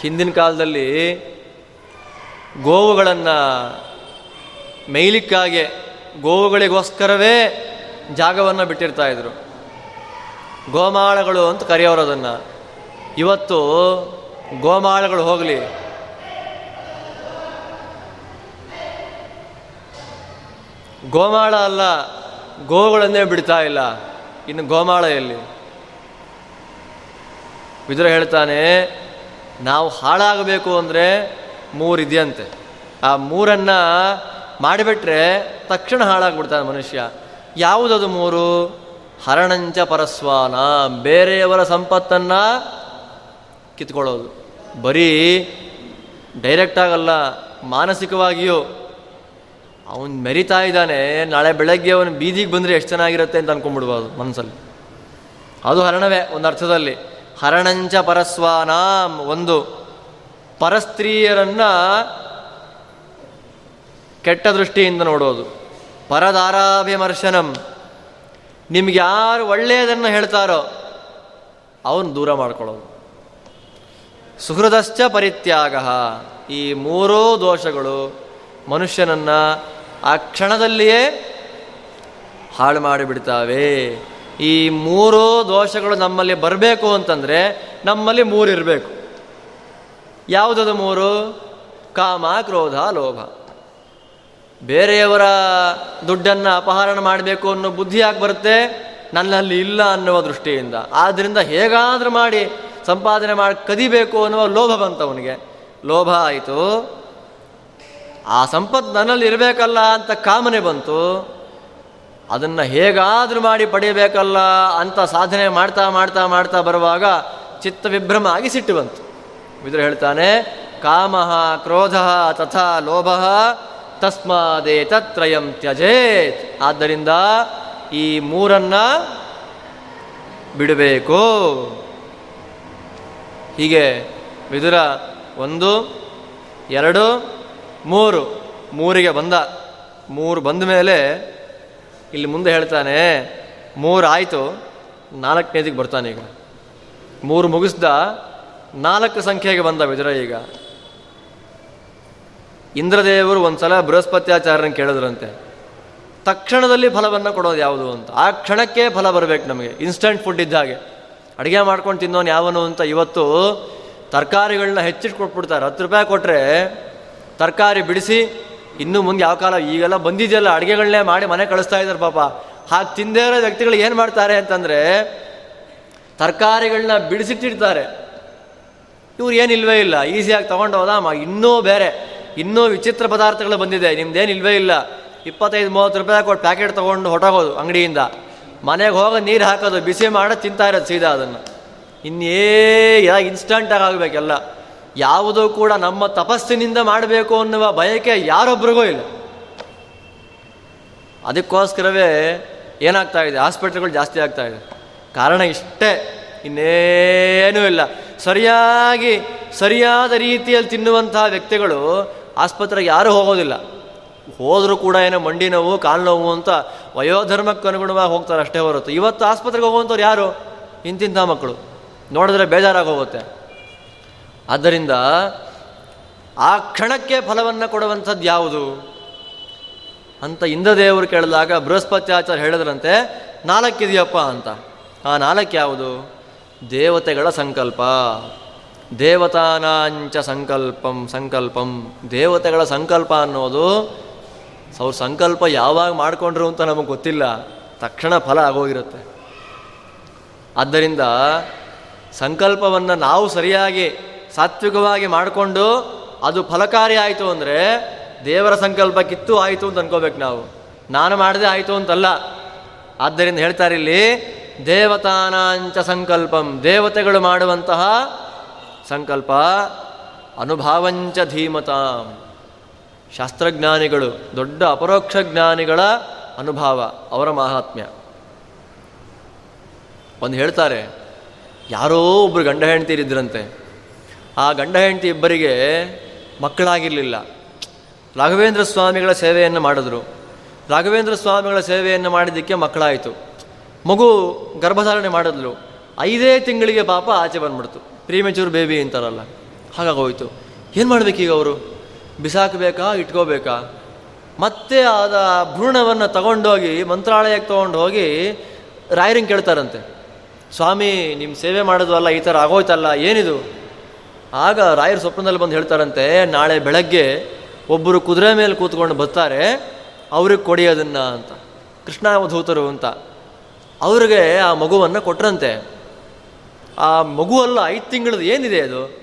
ಹಿಂದಿನ ಕಾಲದಲ್ಲಿ ಗೋವುಗಳನ್ನು ಮೇಯ್ಲಿಕ್ಕಾಗೆ ಗೋವುಗಳಿಗೋಸ್ಕರವೇ ಜಾಗವನ್ನು ಬಿಟ್ಟಿರ್ತಾ ಇದ್ರು. ಗೋಮಾಳಗಳು ಅಂತ ಕರೆಯೋರು ಅದನ್ನು. ಇವತ್ತು ಗೋಮಾಳಗಳು ಹೋಗಲಿ. ಗೋಮಾಳ ಅಲ್ಲ, ಗೋಗಳನ್ನೇ ಬಿಡ್ತಾ ಇಲ್ಲ. ಇನ್ನು ಗೋಮಾಳ ಎಲ್ಲಿ? ವಿದುರ ಹೇಳ್ತಾನೆ, ನಾವು ಹಾಳಾಗಬೇಕು ಅಂದರೆ ಮೂರಿದೆಯಂತೆ. ಆ ಮೂರನ್ನು ಮಾಡಿಬಿಟ್ರೆ ತಕ್ಷಣ ಹಾಳಾಗ್ಬಿಡ್ತಾನೆ ಮನುಷ್ಯ. ಯಾವುದದು ಮೂರು? ಹರಣಂಚ ಪರಸ್ವಾನ. ಬೇರೆಯವರ ಸಂಪತ್ತನ್ನು ಕಿತ್ಕೊಳ್ಳೋದು. ಬರೀ ಡೈರೆಕ್ಟ್ ಆಗಲ್ಲ, ಮಾನಸಿಕವಾಗಿಯೂ ಅವನು ಮೆರಿತಾ ಇದ್ದಾನೆ, ನಾಳೆ ಬೆಳಗ್ಗೆ ಅವನು ಬೀದಿಗೆ ಬಂದರೆ ಎಷ್ಟು ಚೆನ್ನಾಗಿರುತ್ತೆ ಅಂತ ಅನ್ಕೊಂಡ್ಬಿಡ್ಬೋದು ಮನಸ್ಸಲ್ಲಿ ಅದು ಹರಣವೇ ಒಂದು ಅರ್ಥದಲ್ಲಿ. ಹರಣಂಚ ಪರಸ್ವಾನಾಂ ಒಂದು. ಪರಸ್ತ್ರೀಯರನ್ನು ಕೆಟ್ಟ ದೃಷ್ಟಿಯಿಂದ ನೋಡೋದು. ಪರದಾರಾಭಿಮರ್ಶನಂ ನಿಮ್ಗೆ ಯಾರು ಒಳ್ಳೆಯದನ್ನು ಹೇಳ್ತಾರೋ ಅವನು ದೂರ ಮಾಡ್ಕೊಳ್ಳೋದು. ಸುಹೃದಶ್ಚ ಪರಿತ್ಯಾಗ. ಈ ಮೂರೂ ದೋಷಗಳು ಮನುಷ್ಯನನ್ನು ಆ ಕ್ಷಣದಲ್ಲಿಯೇ ಹಾಳು ಮಾಡಿಬಿಡ್ತಾವೆ. ಈ ಮೂರು ದೋಷಗಳು ನಮ್ಮಲ್ಲಿ ಬರಬೇಕು ಅಂತಂದರೆ ನಮ್ಮಲ್ಲಿ ಮೂರು ಇರಬೇಕು. ಯಾವುದದು ಮೂರು? ಕಾಮ, ಕ್ರೋಧ, ಲೋಭ. ಬೇರೆಯವರ ದುಡ್ಡನ್ನು ಅಪಹರಣ ಮಾಡಬೇಕು ಅನ್ನೋ ಬುದ್ಧಿ ಯಾಕೆ ಬರುತ್ತೆ? ನನ್ನಲ್ಲಿ ಇಲ್ಲ ಅನ್ನುವ ದೃಷ್ಟಿಯಿಂದ. ಆದ್ದರಿಂದ ಹೇಗಾದರೂ ಮಾಡಿ ಸಂಪಾದನೆ ಮಾಡಿ ಕದಿಬೇಕು ಅನ್ನುವ ಲೋಭ ಬಂತು ಅವನಿಗೆ ಲೋಭ ಆಯಿತು. ಆ ಸಂಪತ್ತು ನನ್ನಲ್ಲಿ ಇರಬೇಕಲ್ಲ ಅಂತ ಕಾಮನೆ ಬಂತು. ಅದನ್ನು ಹೇಗಾದರೂ ಮಾಡಿ ಪಡೆಯಬೇಕಲ್ಲ ಅಂತ ಸಾಧನೆ ಮಾಡ್ತಾ ಮಾಡ್ತಾ ಮಾಡ್ತಾ ಬರುವಾಗ ಚಿತ್ತ ವಿಭ್ರಮ ಆಗಿ ಸಿಟ್ಟು ಬಂತು. ವಿದುರು ಹೇಳ್ತಾನೆ, ಕಾಮ ಕ್ರೋಧ ತಥಾ ಲೋಭ ತಸ್ಮಾದೇ ತತ್ರಯಂ ತ್ಯಜೇತ್. ಆದ್ದರಿಂದ ಈ ಮೂರನ್ನ ಬಿಡಬೇಕು. ಹೀಗೆ ವಿದುರ ಒಂದು, ಎರಡು ಮೂರು, ಮೂರಿಗೆ ಬಂದ. ಮೂರು ಬಂದ ಮೇಲೆ ಇಲ್ಲಿ ಮುಂದೆ ಹೇಳ್ತಾನೆ, ಮೂರು ಆಯಿತು, ನಾಲ್ಕನೇದಿಗೆ ಬರ್ತಾನೆ ಈಗ. ಮೂರು ಮುಗಿಸ್ದ, ನಾಲ್ಕು ಸಂಖ್ಯೆಗೆ ಬಂದ ವಿದುರ ಈಗ. ಇಂದ್ರದೇವರು ಒಂದ್ಸಲ ಬೃಹಸ್ಪತ್ಯಾಚಾರ್ಯನ ಕೇಳಿದ್ರಂತೆ. ತಕ್ಷಣದಲ್ಲಿ ಫಲವನ್ನು ಕೊಡೋದು ಯಾವುದು ಅಂತ. ಆ ಕ್ಷಣಕ್ಕೆ ಫಲ ಬರಬೇಕು ನಮಗೆ. ಇನ್ಸ್ಟಂಟ್ ಫುಡ್ ಇದ್ದ ಹಾಗೆ. ಅಡುಗೆ ಮಾಡ್ಕೊಂಡು ತಿನ್ನೋನು ಯಾವನು ಅಂತ ಇವತ್ತು ತರಕಾರಿಗಳನ್ನ ಹೆಚ್ಚಿಟ್ಟು ಕೊಟ್ಬಿಡ್ತಾರೆ ಹತ್ತು ರೂಪಾಯಿ ಕೊಟ್ಟರೆ ತರಕಾರಿ ಬಿಡಿಸಿ ಇನ್ನು ಮುಂದೆ ಯಾವ ಕಾಲ ಈಗೆಲ್ಲ ಬಂದಿದೆಯಲ್ಲ, ಅಡುಗೆಗಳನ್ನೇ ಮಾಡಿ ಮನೆ ಕಳಿಸ್ತಾ ಇದ್ದಾರೆ ಪಾಪ. ಹಾಗೆ ತಿಂದೇ ಇರೋ ವ್ಯಕ್ತಿಗಳು ಏನು ಮಾಡ್ತಾರೆ ಅಂತಂದರೆ ತರಕಾರಿಗಳನ್ನ ಬಿಡಿಸಿಟ್ಟಿರ್ತಾರೆ. ಇವ್ರು ಏನಿಲ್ವೇ ಇಲ್ಲ, ಈಸಿಯಾಗಿ ತೊಗೊಂಡು ಹೋದ ಇನ್ನೂ ಬೇರೆ, ಇನ್ನೂ ವಿಚಿತ್ರ ಪದಾರ್ಥಗಳು ಬಂದಿದೆ, ನಿಮ್ದೇನು ಇಲ್ವೇ ಇಲ್ಲ. ಇಪ್ಪತ್ತೈದು, ಮೂವತ್ತು ರೂಪಾಯಿ ಕೊಟ್ಟು ಪ್ಯಾಕೆಟ್ ತೊಗೊಂಡು ಹೊಟ್ಟೋಗೋದು ಅಂಗಡಿಯಿಂದ. ಮನೆಗೆ ಹೋಗಿ ನೀರು ಹಾಕೋದು, ಬಿಸಿ ಮಾಡೋದು ತಿಂತಾ ಇರೋದು ಸೀದಾ ಅದನ್ನು. ಇನ್ನೇ ಇನ್ಸ್ಟಂಟಾಗಿ ಆಗಬೇಕೆಲ್ಲ ಯಾವುದೂ ಕೂಡ ನಮ್ಮ ತಪಸ್ಸಿನಿಂದ ಮಾಡಬೇಕು ಅನ್ನುವ ಬಯಕೆ ಯಾರೊಬ್ರಿಗೂ ಇಲ್ಲ. ಅದಕ್ಕೋಸ್ಕರವೇ ಏನಾಗ್ತಾ ಇದೆ? ಹಾಸ್ಪಿಟ್ಲ್ಗಳು ಜಾಸ್ತಿ ಆಗ್ತಾ ಇದೆ. ಕಾರಣ ಇಷ್ಟೇ, ಇನ್ನೇನೂ ಇಲ್ಲ. ಸರಿಯಾಗಿ, ಸರಿಯಾದ ರೀತಿಯಲ್ಲಿ ತಿನ್ನುವಂತಹ ವ್ಯಕ್ತಿಗಳು ಆಸ್ಪತ್ರೆಗೆ ಯಾರೂ ಹೋಗೋದಿಲ್ಲ. ಹೋದರೂ ಕೂಡ ಏನೋ ಮಂಡಿ ನೋವು, ಕಾಲು ನೋವು ಅಂತ ವಯೋಧರ್ಮಕ್ಕೆ ಅನುಗುಣವಾಗಿ ಹೋಗ್ತಾರೆ ಅಷ್ಟೇ ಹೊರತು. ಇವತ್ತು ಆಸ್ಪತ್ರೆಗೆ ಹೋಗುವಂಥವ್ರು ಯಾರು? ಇಂತಿಂಥ ಮಕ್ಕಳು. ನೋಡಿದ್ರೆ ಬೇಜಾರಾಗೋಗುತ್ತೆ ಆದ್ದರಿಂದ ಆ ಕ್ಷಣಕ್ಕೆ ಫಲವನ್ನು ಕೊಡುವಂಥದ್ದು ಯಾವುದು? ಅಂತ ಇಂದ್ರದೇವರು ಕೇಳಿದಾಗ ಬೃಹಸ್ಪತ್ಯಾಚಾರ ಹೇಳಿದ್ರಂತೆ ನಾಲ್ಕಿದೆಯಪ್ಪ ಅಂತ. ಆ ನಾಲ್ಕು ಯಾವುದು? ದೇವತೆಗಳ ಸಂಕಲ್ಪ. ದೇವತಾನಾಂಚ ಸಂಕಲ್ಪಂ ಸಂಕಲ್ಪಂ. ದೇವತೆಗಳ ಸಂಕಲ್ಪ ಅನ್ನೋದು ಅವ್ರ ಸಂಕಲ್ಪ ಯಾವಾಗ ಮಾಡಿಕೊಂಡ್ರು ಅಂತ ನಮಗೆ ಗೊತ್ತಿಲ್ಲ. ತಕ್ಷಣ ಫಲ ಆಗೋಗಿರುತ್ತೆ. ಆದ್ದರಿಂದ ಸಂಕಲ್ಪವನ್ನು ನಾವು ಸರಿಯಾಗಿ ಸಾತ್ವಿಕವಾಗಿ ಮಾಡಿಕೊಂಡು ಅದು ಫಲಕಾರಿ ಆಯಿತು ಅಂದರೆ ದೇವರ ಸಂಕಲ್ಪ ಕಿತ್ತು ಆಯಿತು ಅಂತ ಅನ್ಕೋಬೇಕು ನಾವು. ನಾನು ಮಾಡಿದೆ ಆಯಿತು ಅಂತಲ್ಲ. ಆದ್ದರಿಂದ ಹೇಳ್ತಾರೆ ಇಲ್ಲಿ, ದೇವತಾನಾಂಚ ಸಂಕಲ್ಪಂ, ದೇವತೆಗಳು ಮಾಡುವಂತಹ ಸಂಕಲ್ಪ ಅನುಭಾವಂಚ ಧೀಮತಾಂ. ಶಾಸ್ತ್ರಜ್ಞಾನಿಗಳು, ದೊಡ್ಡ ಅಪರೋಕ್ಷ ಜ್ಞಾನಿಗಳ ಅನುಭಾವ, ಅವರ ಮಹಾತ್ಮ್ಯ. ಒಂದು ಹೇಳ್ತಾರೆ, ಯಾರೋ ಒಬ್ಬರು ಗಂಡ ಹೆಂಡತಿರಿದ್ರಂತೆ. ಆ ಗಂಡ ಹೆಂಡತಿ ಇಬ್ಬರಿಗೆ ಮಕ್ಕಳಾಗಿರಲಿಲ್ಲ. ರಾಘವೇಂದ್ರ ಸ್ವಾಮಿಗಳ ಸೇವೆಯನ್ನು ಮಾಡಿದ್ರು. ರಾಘವೇಂದ್ರ ಸ್ವಾಮಿಗಳ ಸೇವೆಯನ್ನು ಮಾಡಿದ್ದಕ್ಕೆ ಮಕ್ಕಳಾಯಿತು. ಮಗು ಗರ್ಭಧಾರಣೆ ಮಾಡಿದ್ಲು. ಐದೇ ತಿಂಗಳಿಗೆ ಪಾಪ ಆಚೆ ಬಂದ್ಬಿಡ್ತು. ಪ್ರೀಮೆಚೂರ್ ಬೇಬಿ ಅಂತಾರಲ್ಲ ಹಾಗಾಗೋಯ್ತು ಏನು ಮಾಡಬೇಕೀಗ ಅವರು? ಬಿಸಾಕಬೇಕಾ ಇಟ್ಕೋಬೇಕಾ? ಮತ್ತೆ ಆದ ಭ್ರೂಣವನ್ನು ತಗೊಂಡೋಗಿ, ಮಂತ್ರಾಲಯಕ್ಕೆ ತೊಗೊಂಡು ಹೋಗಿ ರಾಯರಿಂಗ್ ಕೇಳ್ತಾರಂತೆ. ಸ್ವಾಮಿ ನಿಮ್ಮ ಸೇವೆ ಮಾಡೋದು ಈ ಥರ ಆಗೋಯ್ತಲ್ಲ, ಏನಿದು? ಆಗ ರಾಯರ ಸ್ವಪ್ನದಲ್ಲಿ ಬಂದು ಹೇಳ್ತಾರಂತೆ, ನಾಳೆ ಬೆಳಗ್ಗೆ ಒಬ್ಬರು ಕುದುರೆ ಮೇಲೆ ಕೂತ್ಕೊಂಡು ಬರ್ತಾರೆ, ಅವ್ರಿಗೆ ಕೊಡಿ ಅದನ್ನು ಅಂತ. ಕೃಷ್ಣಾವಧೂತರು ಅಂತ. ಅವ್ರಿಗೆ ಆ ಮಗುವನ್ನು ಕೊಟ್ರಂತೆ. ಆ ಮಗು ಅಲ್ಲ, ಐದು ತಿಂಗಳದ್ದು ಏನಿದೆ ಅದು?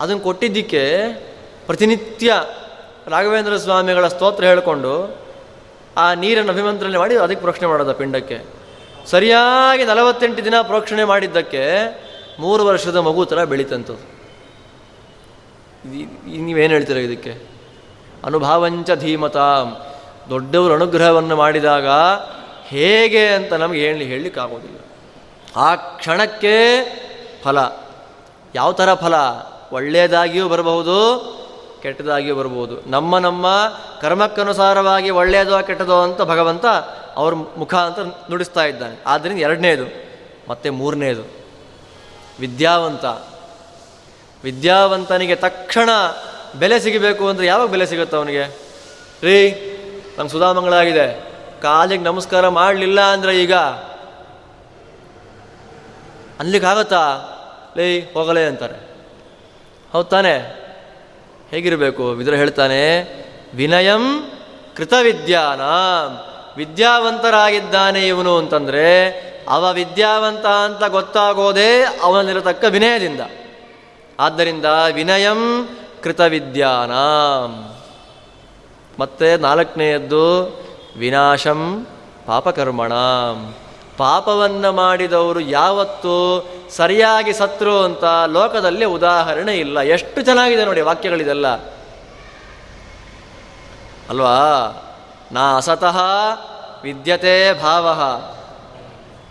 ಅದನ್ನು ಕೊಟ್ಟಿದ್ದಕ್ಕೆ ಪ್ರತಿನಿತ್ಯ ರಾಘವೇಂದ್ರ ಸ್ವಾಮಿಗಳ ಸ್ತೋತ್ರ ಹೇಳಿಕೊಂಡು, ಆ ನೀರನ್ನು ಅಭಿಮಂತ್ರಣೆ ಮಾಡಿ ಅದಕ್ಕೆ ಪ್ರೋಕ್ಷಣೆ ಮಾಡೋದು ಪಿಂಡಕ್ಕೆ. ಸರಿಯಾಗಿ ನಲವತ್ತೆಂಟು ದಿನ ಪ್ರೋಕ್ಷಣೆ ಮಾಡಿದ್ದಕ್ಕೆ ಮೂರು ವರ್ಷದ ಮಗು ಥರ ಬೆಳೀತಂಥದ್ದು ನೀವೇನು ಹೇಳ್ತೀರ ಇದಕ್ಕೆ? ಅನುಭಾವಂಚ ಧೀಮತ. ದೊಡ್ಡವರು ಅನುಗ್ರಹವನ್ನು ಮಾಡಿದಾಗ ಹೇಗೆ ಅಂತ ನಮಗೆ ಹೇಳಿ ಹೇಳಲಿಕ್ಕಾಗೋದಿಲ್ಲ ಆ ಕ್ಷಣಕ್ಕೆ ಫಲ. ಯಾವ ಥರ ಫಲ? ಒಳ್ಳೆಯದಾಗಿಯೂ ಬರಬಹುದು, ಕೆಟ್ಟದಾಗಿಯೂ ಬರಬಹುದು. ನಮ್ಮ ನಮ್ಮ ಕರ್ಮಕ್ಕನುಸಾರವಾಗಿ ಒಳ್ಳೆಯದೋ ಕೆಟ್ಟದೋ ಅಂತ ಭಗವಂತ ಅವ್ರ ಮುಖ ಅಂತ ನುಡಿಸ್ತಾ ಇದ್ದಾನೆ. ಆದ್ದರಿಂದ ಎರಡನೇದು, ಮತ್ತು ಮೂರನೇದು. ವಿದ್ಯಾವಂತ. ವಿದ್ಯಾವಂತನಿಗೆ ತಕ್ಷಣ ಬೆಲೆ ಸಿಗಬೇಕು ಅಂದರೆ ಯಾವಾಗ ಬೆಲೆ ಸಿಗುತ್ತೆ ಅವನಿಗೆ? ರೀ, ನಂಗೆ ಸುಧಾಮಂಗಳಾಗಿದೆ ಕಾಲಿಗೆ ನಮಸ್ಕಾರ ಮಾಡಲಿಲ್ಲ ಅಂದರೆ ಈಗ? ಅನ್ಲಿಕ್ಕಾಗತ್ತಾ? ಲೇ, ಹೋಗಲೇ ಅಂತಾರೆ. ಹೌದು ತಾನೆ? ಹೇಗಿರಬೇಕು? ವಿದ್ರ ಹೇಳ್ತಾನೆ, ವಿನಯಂ ಕೃತವಿದ್ಯಾನ. ವಿದ್ಯಾವಂತರಾಗಿದ್ದಾನೆ ಇವನು ಅಂತಂದರೆ, ಅವ ವಿದ್ಯಾವಂತ ಅಂತ ಗೊತ್ತಾಗೋದೇ ಅವನಲ್ಲಿರತಕ್ಕ ವಿನಯದಿಂದ. ಆದ್ದರಿಂದ ವಿನಯಂ ಕೃತವಿದ್ಯಾನ. ಮತ್ತೆ ನಾಲ್ಕನೆಯದ್ದು ವಿನಾಶಂ ಪಾಪಕರ್ಮಣ. ಪಾಪವನ್ನು ಮಾಡಿದವರು ಯಾವತ್ತು ಸರಿಯಾಗಿ ಸತ್ರು ಅಂತ ಲೋಕದಲ್ಲಿ ಉದಾಹರಣೆ ಇಲ್ಲ. ಎಷ್ಟು ಚೆನ್ನಾಗಿದೆ ನೋಡಿ ವಾಕ್ಯಗಳಿದೆಲ್ಲ. ಅಲ್ವಾ? ನಾ ಅಸತಃ ವಿದ್ಯತೆ ಭಾವ.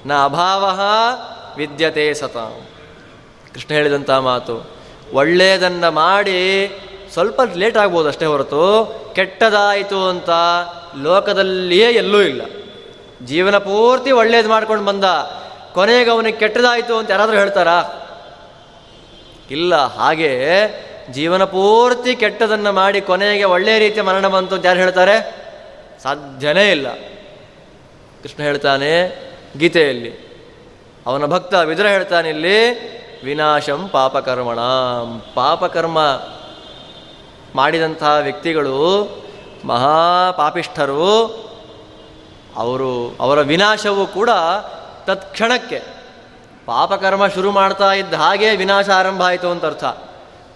ನ ಅಭಾವ ವಿದ್ಯತೆ ಸತ. ಕೃಷ್ಣ ಹೇಳಿದಂಥ ಮಾತು. ಒಳ್ಳೆಯದನ್ನು ಮಾಡಿ ಸ್ವಲ್ಪ ಲೇಟ್ ಆಗ್ಬೋದು ಅಷ್ಟೇ ಹೊರತು ಕೆಟ್ಟದಾಯಿತು ಅಂತ ಲೋಕದಲ್ಲಿಯೇ ಎಲ್ಲೂ ಇಲ್ಲ. ಜೀವನ ಪೂರ್ತಿ ಒಳ್ಳೇದು ಮಾಡ್ಕೊಂಡು ಬಂದ, ಕೊನೆಗೆ ಅವನಿಗೆ ಕೆಟ್ಟದಾಯಿತು ಅಂತ ಯಾರಾದರೂ ಹೇಳ್ತಾರಾ? ಇಲ್ಲ, ಹಾಗೆ ಜೀವನ ಪೂರ್ತಿ ಕೆಟ್ಟದನ್ನು ಮಾಡಿ ಕೊನೆಗೆ ಒಳ್ಳೆಯ ರೀತಿಯ ಮರಣ ಬಂತು ಅಂತ ಯಾರು ಹೇಳ್ತಾರೆ? ಸಾಧ್ಯನೇ ಇಲ್ಲ. ಕೃಷ್ಣ ಹೇಳ್ತಾನೆ ಗೀತೆಯಲ್ಲಿ. ಅವನ ಭಕ್ತ ವಿದುರ ಹೇಳ್ತಾನೆ ಇಲ್ಲಿ ವಿನಾಶಂ ಪಾಪಕರ್ಮಣ. ಪಾಪಕರ್ಮ ಮಾಡಿದಂತಹ ವ್ಯಕ್ತಿಗಳು ಮಹಾಪಾಪಿಷ್ಠರು, ಅವರು, ಅವರ ವಿನಾಶವು ಕೂಡ ತತ್ಕ್ಷಣಕ್ಕೆ. ಪಾಪಕರ್ಮ ಶುರು ಮಾಡ್ತಾ ಇದ್ದ ಹಾಗೆ ವಿನಾಶ ಆರಂಭ ಆಯಿತು ಅಂತ ಅರ್ಥ.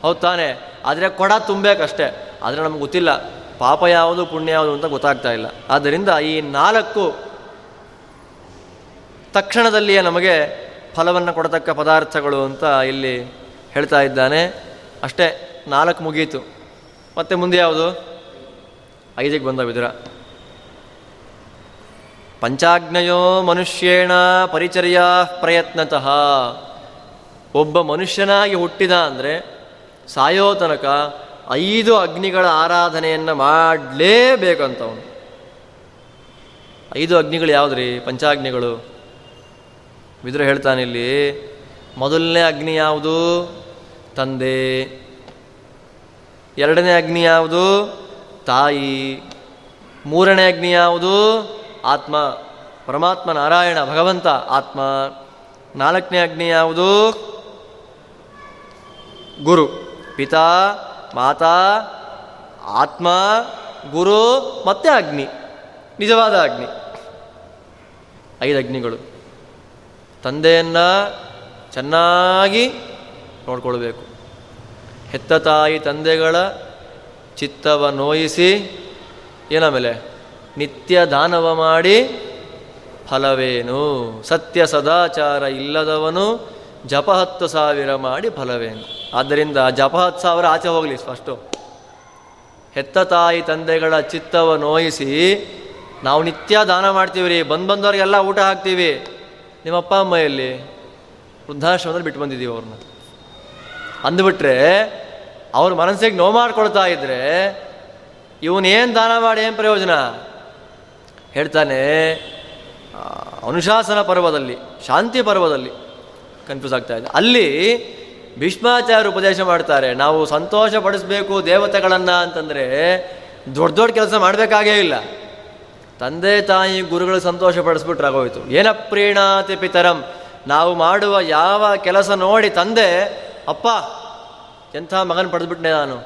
ಹೌದು ತಾನೆ? ಆದರೆ ಕೊಡ ತುಂಬಬೇಕಷ್ಟೆ ಆದರೆ ನಮ್ಗೆ ಗೊತ್ತಿಲ್ಲ. ಪಾಪ ಯಾವುದು, ಪುಣ್ಯ ಯಾವುದು ಅಂತ ಗೊತ್ತಾಗ್ತಾ ಇಲ್ಲ. ಆದ್ದರಿಂದ ಈ ನಾಲ್ಕು ತಕ್ಷಣದಲ್ಲಿಯೇ ನಮಗೆ ಫಲವನ್ನು ಕೊಡತಕ್ಕ ಪದಾರ್ಥಗಳು ಅಂತ ಇಲ್ಲಿ ಹೇಳ್ತಾ ಇದ್ದಾನೆ. ಅಷ್ಟೇ, ನಾಲ್ಕು ಮುಗೀತು. ಮತ್ತೆ ಮುಂದೆ ಯಾವುದು? ಐದಕ್ಕೆ ಬಂದ ವಿದುರ. ಪಂಚಾಜ್ಞೆಯೋ ಮನುಷ್ಯೇಣ ಪರಿಚರ್ಯ ಪ್ರಯತ್ನತಃ. ಒಬ್ಬ ಮನುಷ್ಯನಾಗಿ ಹುಟ್ಟಿದ ಅಂದರೆ ಸಾಯೋ ತನಕ ಐದು ಅಗ್ನಿಗಳ ಆರಾಧನೆಯನ್ನು ಮಾಡಲೇಬೇಕಂತವನು. ಐದು ಅಗ್ನಿಗಳು ಯಾವುದ್ರಿ? ಪಂಚಾಗ್ನಿಗಳು ವಿದುರ ಹೇಳ್ತಾನೆ ಇಲ್ಲಿ, ಮೊದಲನೇ ಅಗ್ನಿ ಯಾವುದು? ತಂದೆ. ಎರಡನೇ ಅಗ್ನಿ ಯಾವುದು? ತಾಯಿ. ಮೂರನೇ ಅಗ್ನಿ ಯಾವುದು? ಆತ್ಮ. ಪರಮಾತ್ಮ ನಾರಾಯಣ ಭಗವಂತ ಆತ್ಮ. ನಾಲ್ಕನೇ ಅಗ್ನಿ ಯಾವುದು? ಗುರು. ಪಿತಾ ಮಾತಾ ಆತ್ಮ ಗುರು ಮತ್ತೆ ಅಗ್ನಿ. ನಿಜವಾದ ಅಗ್ನಿ. ಐದು ಅಗ್ನಿಗಳು. ತಂದೆಯನ್ನು ಚೆನ್ನಾಗಿ ನೋಡ್ಕೊಳ್ಬೇಕು. ಹೆತ್ತ ತಾಯಿ ತಂದೆಗಳ ಚಿತ್ತವ ನೋಯಿಸಿ ಏನಾಮೇಲೆ ನಿತ್ಯ ದಾನವ ಮಾಡಿ ಫಲವೇನು? ಸತ್ಯ ಸದಾಚಾರ ಇಲ್ಲದವನು ಜಪ ಹತ್ತು ಸಾವಿರ ಮಾಡಿ ಫಲವೇನು? ಆದ್ದರಿಂದ ಜಪ ಹತ್ತು ಸಾವಿರ ಆಚೆ ಹೋಗಲಿ ಫಸ್ಟು. ಹೆತ್ತ ತಾಯಿ ತಂದೆಗಳ ಚಿತ್ತವ ನೋಯಿಸಿ, ನಾವು ನಿತ್ಯ ದಾನ ಮಾಡ್ತೀವಿ ರೀ ಬಂದು ಬಂದವ್ರಿಗೆಲ್ಲ ಊಟ ಹಾಕ್ತೀವಿ. ನಿಮ್ಮ ಅಪ್ಪ ಅಮ್ಮ ಎಲ್ಲಿ ವೃದ್ಧಾಶ್ರಮದಲ್ಲಿ ಬಿಟ್ಟು ಬಂದಿದ್ದೀವಿ ಅವ್ರನ್ನ. ಅಂದ್ಬಿಟ್ರೆ ಅವ್ರ ಮನಸ್ಸಿಗೆ ನೋವು ಮಾಡ್ಕೊಳ್ತಾ ಇದ್ರೆ ಇವನೇನು ದಾನ ಮಾಡಿ, ಏನು ಪ್ರಯೋಜನ? ಹೇಳ್ತಾನೆ ಅನುಶಾಸನ ಪರ್ವದಲ್ಲಿ, ಶಾಂತಿ ಪರ್ವದಲ್ಲಿ ಕನ್ಫ್ಯೂಸ್ ಆಗ್ತಾ ಇದೆ. ಅಲ್ಲಿ ಭೀಷ್ಮಾಚಾರ್ಯ ಉಪದೇಶ ಮಾಡ್ತಾರೆ, ನಾವು ಸಂತೋಷ ಪಡಿಸ್ಬೇಕು ದೇವತೆಗಳನ್ನು ಅಂತಂದರೆ ದೊಡ್ಡ ದೊಡ್ಡ ಕೆಲಸ ಮಾಡಬೇಕಾಗೇ ಇಲ್ಲ. ತಂದೆ ತಾಯಿ ಗುರುಗಳು ಸಂತೋಷ ಪಡಿಸ್ಬಿಟ್ರೆ ಆಗೋಯ್ತು ಏನ ಪ್ರೀಣಾತಿ ಪಿತರಂ, ನಾವು ಮಾಡುವ ಯಾವ ಕೆಲಸ ನೋಡಿ ತಂದೆ, ಅಪ್ಪ, ಎಂಥ ಮಗನ ಪಡೆದ್ಬಿಟ್ನೆ ನಾನು?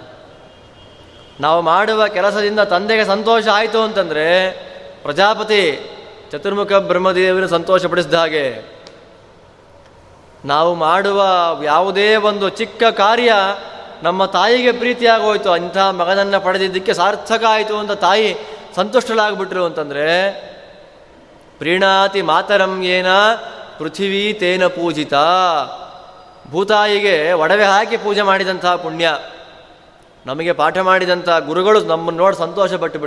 ನಾವು ಮಾಡುವ ಕೆಲಸದಿಂದ ತಂದೆಗೆ ಸಂತೋಷ ಆಯಿತು ಅಂತಂದರೆ, ಪ್ರಜಾಪತಿ ಚತುರ್ಮುಖ ಬ್ರಹ್ಮದೇವರು ಸಂತೋಷಪಡಿಸಿದ ಹಾಗೆ, ನಾವು ಮಾಡುವ ಯಾವುದೇ ಒಂದು ಚಿಕ್ಕ ಕಾರ್ಯ ನಮ್ಮ ತಾಯಿಗೆ ಪ್ರೀತಿಯಾಗೋಯ್ತು. ಅಂಥ ಮಗನನ್ನು ಪಡೆದಿದ್ದಕ್ಕೆ ಸಾರ್ಥಕ ಆಯಿತು ಅಂತ ತಾಯಿ ಸಂತುಷ್ಟಳಾಗ್ಬಿಟ್ರು ಅಂತಂದರೆ ಪ್ರೀಣಾತಿ ಮಾತರಂ ಏನ ಪೃಥಿವೀ ತೇನ ಪೂಜಿತ. ಭೂತಾಯಿಗೆ ಒಡವೆ ಹಾಕಿ ಪೂಜೆ ಮಾಡಿದಂತಹ ಪುಣ್ಯ. ನಮಗೆ ಪಾಠ ಮಾಡಿದಂಥ ಗುರುಗಳು ನಮ್ಮನ್ನು ನೋಡಿ ಸಂತೋಷ ಪಟ್ಟು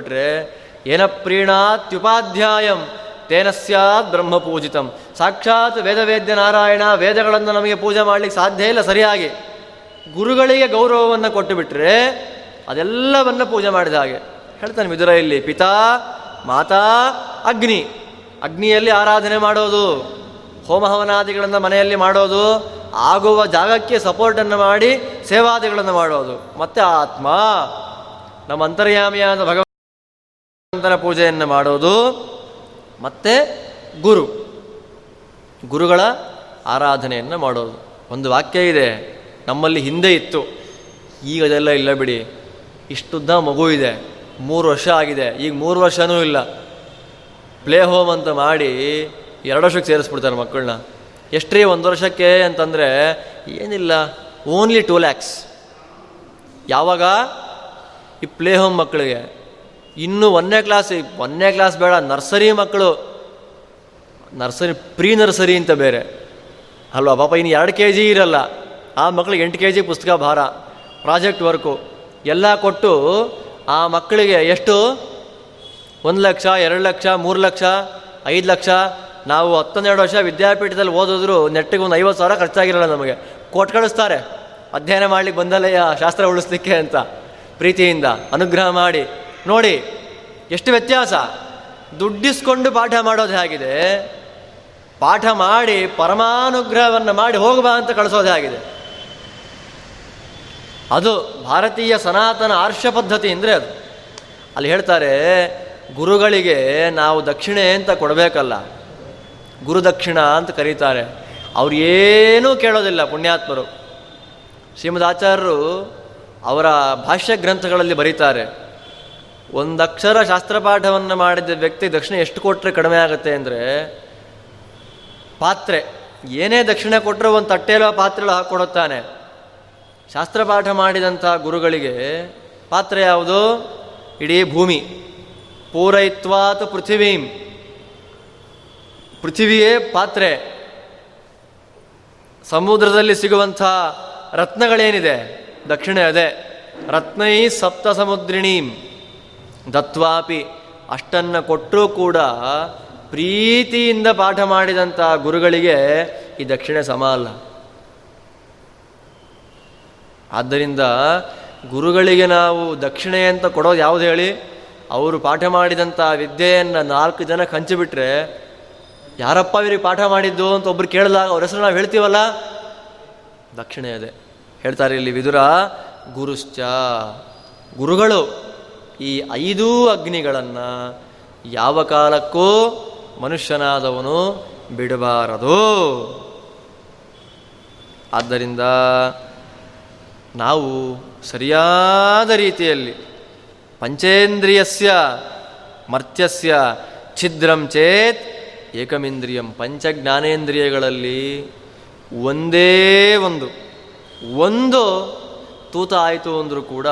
ಏನ ಪ್ರೀಣಾತ್ಯುಪಾಧ್ಯಾಯಂ ತೇನ ಸ್ಯಾತ್ ಬ್ರಹ್ಮ ಪೂಜಿತಂ. ಸಾಕ್ಷಾತ್ ವೇದವೇದ್ಯ ನಾರಾಯಣ ವೇದಗಳನ್ನು ನಮಗೆ ಪೂಜೆ ಮಾಡಲಿಕ್ಕೆ ಸಾಧ್ಯ ಇಲ್ಲ ಸರಿಯಾಗಿ. ಗುರುಗಳಿಗೆ ಗೌರವವನ್ನು ಕೊಟ್ಟು ಬಿಟ್ಟರೆ ಅದೆಲ್ಲವನ್ನ ಪೂಜೆ ಮಾಡಿದ ಹಾಗೆ. ಹೇಳ್ತಾನೆ ಮಿದುರ ಇಲ್ಲಿ ಪಿತಾ, ಮಾತಾ, ಅಗ್ನಿ. ಅಗ್ನಿಯಲ್ಲಿ ಆರಾಧನೆ ಮಾಡೋದು ಹೋಮ ಹವನಾದಿಗಳನ್ನು ಮನೆಯಲ್ಲಿ ಮಾಡೋದು, ಆಗುವ ಜಾಗಕ್ಕೆ ಸಪೋರ್ಟನ್ನು ಮಾಡಿ ಸೇವಾದಿಗಳನ್ನು ಮಾಡೋದು. ಮತ್ತೆ ಆತ್ಮ, ನಮ್ಮ ಅಂತರ್ಯಾಮಿಯಾದ ಭಗವಂತನ ಪೂಜೆಯನ್ನು ಮಾಡೋದು, ಮತ್ತೆ ಗುರು. ಗುರುಗಳ ಆರಾಧನೆಯನ್ನು ಮಾಡೋದು. ಒಂದು ವಾಕ್ಯ ಇದೆ, ನಮ್ಮಲ್ಲಿ ಹಿಂದೆ ಇತ್ತು. ಈಗ ಅದೆಲ್ಲ ಇಲ್ಲ ಬಿಡಿ. ಇಷ್ಟುದ್ದ ಮಗು ಇದೆ. ಮೂರು ವರ್ಷ ಆಗಿದೆ. ಈಗ ಮೂರು ವರ್ಷನೂ ಇಲ್ಲ. ಪ್ಲೇ ಹೋಮ್ ಅಂತ ಮಾಡಿ ಎರಡು ವರ್ಷಕ್ಕೆ ಸೇರಿಸ್ಬಿಡ್ತಾರೆ ಮಕ್ಕಳನ್ನ. ಎಷ್ಟ್ರೀ ಒಂದು ವರ್ಷಕ್ಕೆ ಅಂತಂದರೆ ಏನಿಲ್ಲ ಓನ್ಲಿ ಟೂ ಲ್ಯಾಕ್ಸ್ ಯಾವಾಗ? ಈ ಪ್ಲೇ ಹೋಮ್ ಮಕ್ಕಳಿಗೆ. ಇನ್ನು ಒಂದನೇ ಕ್ಲಾಸ್ ಒಂದನೇ ಕ್ಲಾಸ್ ಬೇಡ ನರ್ಸರಿ ಮಕ್ಕಳು. ನರ್ಸರಿ ಪ್ರೀ ನರ್ಸರಿ ಅಂತ ಬೇರೆ. ಅಲ್ವಾ, ಪಾಪ ಇನ್ನು ಎರಡು ಕೆ ಜಿ ಇರಲ್ಲ. ಆ ಮಕ್ಕಳಿಗೆ ಎಂಟು ಕೆ ಜಿ ಪುಸ್ತಕ ಭಾರ ಪ್ರಾಜೆಕ್ಟ್ ವರ್ಕು ಎಲ್ಲ ಕೊಟ್ಟು ಆ ಮಕ್ಕಳಿಗೆ ಎಷ್ಟು? ಒಂದು ಲಕ್ಷ, ಎರಡು ಲಕ್ಷ, ಮೂರು ಲಕ್ಷ, ಐದು ಲಕ್ಷ. ನಾವು ಹತ್ತೊಂದೆರಡು ವರ್ಷ ವಿದ್ಯಾಪೀಠದಲ್ಲಿ ಓದಿದ್ರು ನೆಟ್ಟಿಗೆ ಒಂದು ಐವತ್ತು ಸಾವಿರ ಖರ್ಚಾಗಿರಲ್ಲ ನಮಗೆ. ಕೊಟ್ಟು ಕಳಿಸ್ತಾರೆ. ಅಧ್ಯಯನ ಮಾಡ್ಲಿಕ್ಕೆ ಬಂದಲ್ಲಯ್ಯ ಶಾಸ್ತ್ರ ಉಳಿಸ್ಲಿಕ್ಕೆ ಅಂತ ಪ್ರೀತಿಯಿಂದ ಅನುಗ್ರಹ ಮಾಡಿ. ನೋಡಿ, ಎಷ್ಟು ವ್ಯತ್ಯಾಸ? ದುಡ್ಡಿಸ್ಕೊಂಡು ಪಾಠ ಮಾಡೋದು ಹೇಗಿದೆ ಪಾಠ ಮಾಡಿ ಪರಮಾನುಗ್ರಹವನ್ನು ಮಾಡಿ ಹೋಗಬಾ ಅಂತ ಕಳಿಸೋದು ಹೇಗಿದೆ ಅದು ಭಾರತೀಯ ಸನಾತನ ಆರ್ಷ ಪದ್ಧತಿ ಅಂದರೆ ಅದು. ಅಲ್ಲಿ ಹೇಳ್ತಾರೆ, ಗುರುಗಳಿಗೆ ನಾವು ದಕ್ಷಿಣೆ ಅಂತ ಕೊಡಬೇಕಲ್ಲ ಗುರುದಕ್ಷಿಣ ಅಂತ ಕರೀತಾರೆ. ಅವ್ರು ಏನೂ ಕೇಳೋದಿಲ್ಲ ಪುಣ್ಯಾತ್ಮರು. ಶ್ರೀಮದ್ ಆಚಾರ್ಯರು ಅವರ ಭಾಷ್ಯ ಗ್ರಂಥಗಳಲ್ಲಿ ಬರೀತಾರೆ, ಒಂದಕ್ಷರ ಶಾಸ್ತ್ರಪಾಠವನ್ನು ಮಾಡಿದ ವ್ಯಕ್ತಿ ದಕ್ಷಿಣ ಎಷ್ಟು ಕೊಟ್ಟರೆ ಕಡಿಮೆ ಆಗುತ್ತೆ ಅಂದರೆ, ಪಾತ್ರೆ, ಏನೇ ದಕ್ಷಿಣ ಕೊಟ್ಟರೆ ಒಂದು ತಟ್ಟೆಲೋ ಪಾತ್ರೆಲೋ ಹಾಕ್ಕೊಡುತ್ತಾನೆ ಶಾಸ್ತ್ರಪಾಠ ಮಾಡಿದಂಥ ಗುರುಗಳಿಗೆ ಪಾತ್ರ ಯಾವುದು? ಇಡೀ ಭೂಮಿ. ಪೂರೈತ್ವಾತ್ ಪೃಥಿವೀಂ. ಪೃಥಿವಿಯೇ ಪಾತ್ರೆ. ಸಮುದ್ರದಲ್ಲಿ ಸಿಗುವಂಥ ರತ್ನಗಳೇನಿದೆ? ದಕ್ಷಿಣ ಅದೇ. ರತ್ನೈ ಸಪ್ತ ಸಮುದ್ರಿಣೀಂ ದತ್ವಾಪಿ ಅಷ್ಟನ್ನು ಕೊಟ್ಟರೂ ಕೂಡ ಪ್ರೀತಿಯಿಂದ ಪಾಠ ಮಾಡಿದಂಥ ಗುರುಗಳಿಗೆ ಈ ದಕ್ಷಿಣೆ ಸಮ ಅಲ್ಲ. ಆದ್ದರಿಂದ ಗುರುಗಳಿಗೆ ನಾವು ದಕ್ಷಿಣೆ ಅಂತ ಕೊಡೋದು ಯಾವುದು ಹೇಳಿ? ಅವರು ಪಾಠ ಮಾಡಿದಂಥ ವಿದ್ಯೆಯನ್ನು ನಾಲ್ಕು ಜನ ಹಂಚಿಬಿಟ್ರೆ ಯಾರಪ್ಪ ಇವರಿಗೆ ಪಾಠ ಮಾಡಿದ್ದು ಅಂತ ಒಬ್ರು ಕೇಳಿದಾಗ ಅವ್ರ ಹೆಸರು ನಾವು ಹೇಳ್ತೀವಲ್ಲ? ದಕ್ಷಿಣೆ ಅದೇ. ಹೇಳ್ತಾರೆ ಇಲ್ಲಿ ವಿದುರ, ಗುರುಶ್ಚ. ಗುರುಗಳು ಈ ಐದೂ ಅಗ್ನಿಗಳನ್ನು ಯಾವ ಕಾಲಕ್ಕೂ ಮನುಷ್ಯನಾದವನು ಬಿಡಬಾರದು. ಆದ್ದರಿಂದ ನಾವು ಸರಿಯಾದ ರೀತಿಯಲ್ಲಿ ಪಂಚೇಂದ್ರಿಯಸ್ಯ ಮರ್ತ್ಯಸ್ಯ ಛಿದ್ರಂ ಚೇತ್ ಏಕಮಿಂದ್ರಿಯಂ ಪಂಚಜ್ಞಾನೇಂದ್ರಿಯಗಳಲ್ಲಿ ಒಂದೇ ಒಂದು. ಒಂದು ತೂತ ಆಯಿತು ಅಂದರೂ ಕೂಡ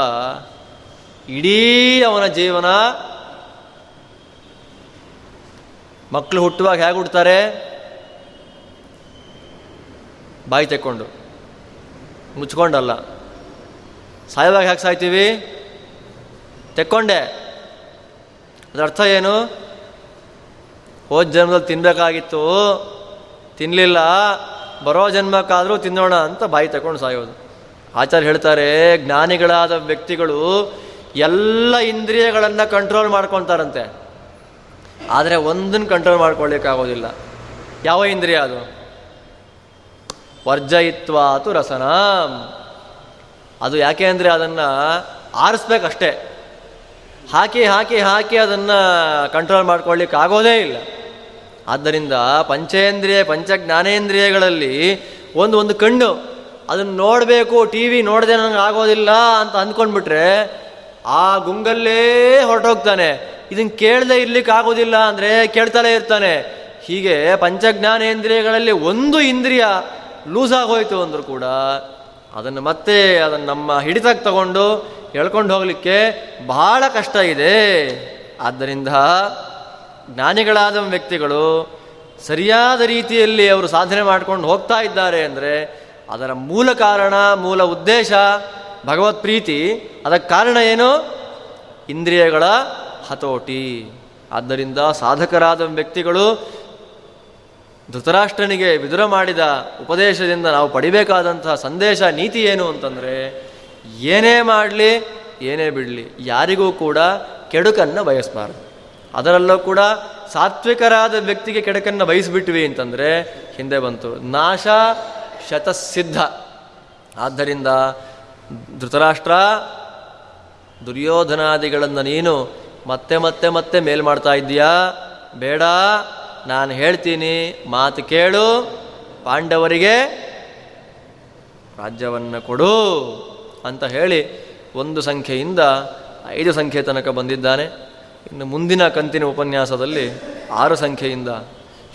ಇಡೀ ಅವನ ಜೀವನ ಮಕ್ಕಳು ಹುಟ್ಟುವಾಗ ಹೇಗೆ ಹುಡ್ತಾರೆ ಬಾಯಿ ತೆಕ್ಕೊಂಡು, ಮುಚ್ಕೊಂಡಲ್ಲ. ಸಾಯುವಾಗ ಹೇಗೆ ಸಾಯ್ತೀವಿ ತೆಕ್ಕೊಂಡೆ. ಅದರ ಅರ್ಥ ಏನು? ಹೋದ ಜನ್ಮದಲ್ಲಿ ತಿನ್ನಬೇಕಾಗಿತ್ತು ತಿನ್ನಲಿಲ್ಲ ಬರೋ ಜನ್ಮಕ್ಕಾದರೂ ತಿನ್ನೋಣ ಅಂತ ಬಾಯಿ ತಗೊಂಡು ಸಾಯೋದು. ಆಚಾರ್ಯ ಹೇಳ್ತಾರೆ, ಜ್ಞಾನಿಗಳಾದ ವ್ಯಕ್ತಿಗಳು ಎಲ್ಲ ಇಂದ್ರಿಯಗಳನ್ನು ಕಂಟ್ರೋಲ್ ಮಾಡ್ಕೊತಾರಂತೆ. ಆದರೆ ಒಂದನ್ನು ಕಂಟ್ರೋಲ್ ಮಾಡ್ಕೊಳ್ಳಿಕ್ಕಾಗೋದಿಲ್ಲ. ಯಾವ ಇಂದ್ರಿಯ ಅದು? ವರ್ಜಯಿತ್ವಾತು ರಸನ. ಅದು ಯಾಕೆ ಅಂದರೆ ಅದನ್ನು ಆರಿಸ್ಬೇಕಷ್ಟೇ. ಹಾಕಿ ಹಾಕಿ ಹಾಕಿ ಅದನ್ನು ಕಂಟ್ರೋಲ್ ಮಾಡ್ಕೊಳ್ಳಿಕ್ಕೆ ಆಗೋದೇ ಇಲ್ಲ. ಆದ್ದರಿಂದ ಪಂಚೇಂದ್ರಿಯ ಪಂಚ ಜ್ಞಾನೇಂದ್ರಿಯಗಳಲ್ಲಿ ಒಂದು ಒಂದು ಕಣ್ಣು. ಅದನ್ನು ನೋಡಬೇಕು, ಟಿ ವಿ ನೋಡದೆ ನನಗೆ ಆಗೋದಿಲ್ಲ ಅಂತ ಅಂದ್ಕೊಂಡ್ಬಿಟ್ರೆ ಆ ಗುಂಗಲ್ಲೇ ಹೊರಟೋಗ್ತಾನೆ. ಇದನ್ನು ಕೇಳದೆ ಇರ್ಲಿಕ್ಕೆ ಆಗೋದಿಲ್ಲ ಅಂದರೆ ಕೇಳ್ತಾನೆ ಇರ್ತಾನೆ. ಹೀಗೆ ಪಂಚಜ್ಞಾನೇಂದ್ರಿಯಗಳಲ್ಲಿ ಒಂದು ಇಂದ್ರಿಯ ಲೂಸ್ ಆಗೋಯ್ತು ಅಂದರೂ ಕೂಡ ಅದನ್ನು ಮತ್ತೆ ಅದನ್ನು ನಮ್ಮ ಹಿಡಿತಕ್ಕೆ ತಗೊಂಡು ಹೇಳ್ಕೊಂಡು ಹೋಗಲಿಕ್ಕೆ ಬಹಳ ಕಷ್ಟ ಇದೆ. ಆದ್ದರಿಂದ ಜ್ಞಾನಿಗಳಾದ ವ್ಯಕ್ತಿಗಳು ಸರಿಯಾದ ರೀತಿಯಲ್ಲಿ ಅವರು ಸಾಧನೆ ಮಾಡ್ಕೊಂಡು ಹೋಗ್ತಾ ಇದ್ದಾರೆ ಅಂದರೆ ಅದರ ಮೂಲ ಕಾರಣ, ಮೂಲ ಉದ್ದೇಶ, ಭಗವತ್ ಪ್ರೀತಿ, ಅದಕ್ಕೆ ಕಾರಣ ಏನು? ಇಂದ್ರಿಯಗಳ ಹತೋಟಿ. ಆದ್ದರಿಂದ ಸಾಧಕರಾದ ವ್ಯಕ್ತಿಗಳು ಧೃತರಾಷ್ಟ್ರನಿಗೆ ವಿದುರ ಮಾಡಿದ ಉಪದೇಶದಿಂದ ನಾವು ಪಡಿಬೇಕಾದಂತಹ ಸಂದೇಶ, ನೀತಿ ಏನು ಅಂತಂದರೆ, ಏನೇ ಮಾಡಲಿ, ಏನೇ ಬಿಡಲಿ, ಯಾರಿಗೂ ಕೂಡ ಕೆಡುಕನ್ನು ಬಯಸಬಾರ್ದು. ಅದರಲ್ಲೂ ಕೂಡ ಸಾತ್ವಿಕರಾದ ವ್ಯಕ್ತಿಗೆ ಕೆಡಕನ್ನು ಬಯಸಿಬಿಟ್ವಿ ಅಂತಂದರೆ, ಹಿಂದೆ ಬಂತು. ನಾಶ ಶತಸಿದ್ಧ. ಆದ್ದರಿಂದ ಧೃತರಾಷ್ಟ್ರ, ದುರ್ಯೋಧನಾದಿಗಳನ್ನು ನೀನು ಮತ್ತೆ ಮತ್ತೆ ಮತ್ತೆ ಮೇಲ್ಮಾಡ್ತಾ ಇದ್ದೀಯಾ? ಬೇಡ. ನಾನು ಹೇಳ್ತೀನಿ ಮಾತು ಕೇಳು, ಪಾಂಡವರಿಗೆ ರಾಜ್ಯವನ್ನು ಕೊಡು ಅಂತ ಹೇಳಿ ಒಂದು ಸಂಖ್ಯೆಯಿಂದ ಐದು ಸಂಖ್ಯೆ ತನಕ ಬಂದಿದ್ದಾನೆ. ಇನ್ನು ಮುಂದಿನ ಕಂತಿನ ಉಪನ್ಯಾಸದಲ್ಲಿ ಆರು ಸಂಖ್ಯೆಯಿಂದ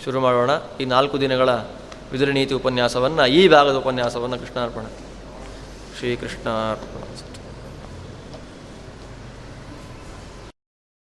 ಶುರು ಮಾಡೋಣ. ಈ ನಾಲ್ಕು ದಿನಗಳ ವಿದುರನೀತಿ ಉಪನ್ಯಾಸವನ್ನು, ಈ ಭಾಗದ ಉಪನ್ಯಾಸವನ್ನು ಕೃಷ್ಣಾರ್ಪಣ. ಶ್ರೀಕೃಷ್ಣಾರ್ಪಣ.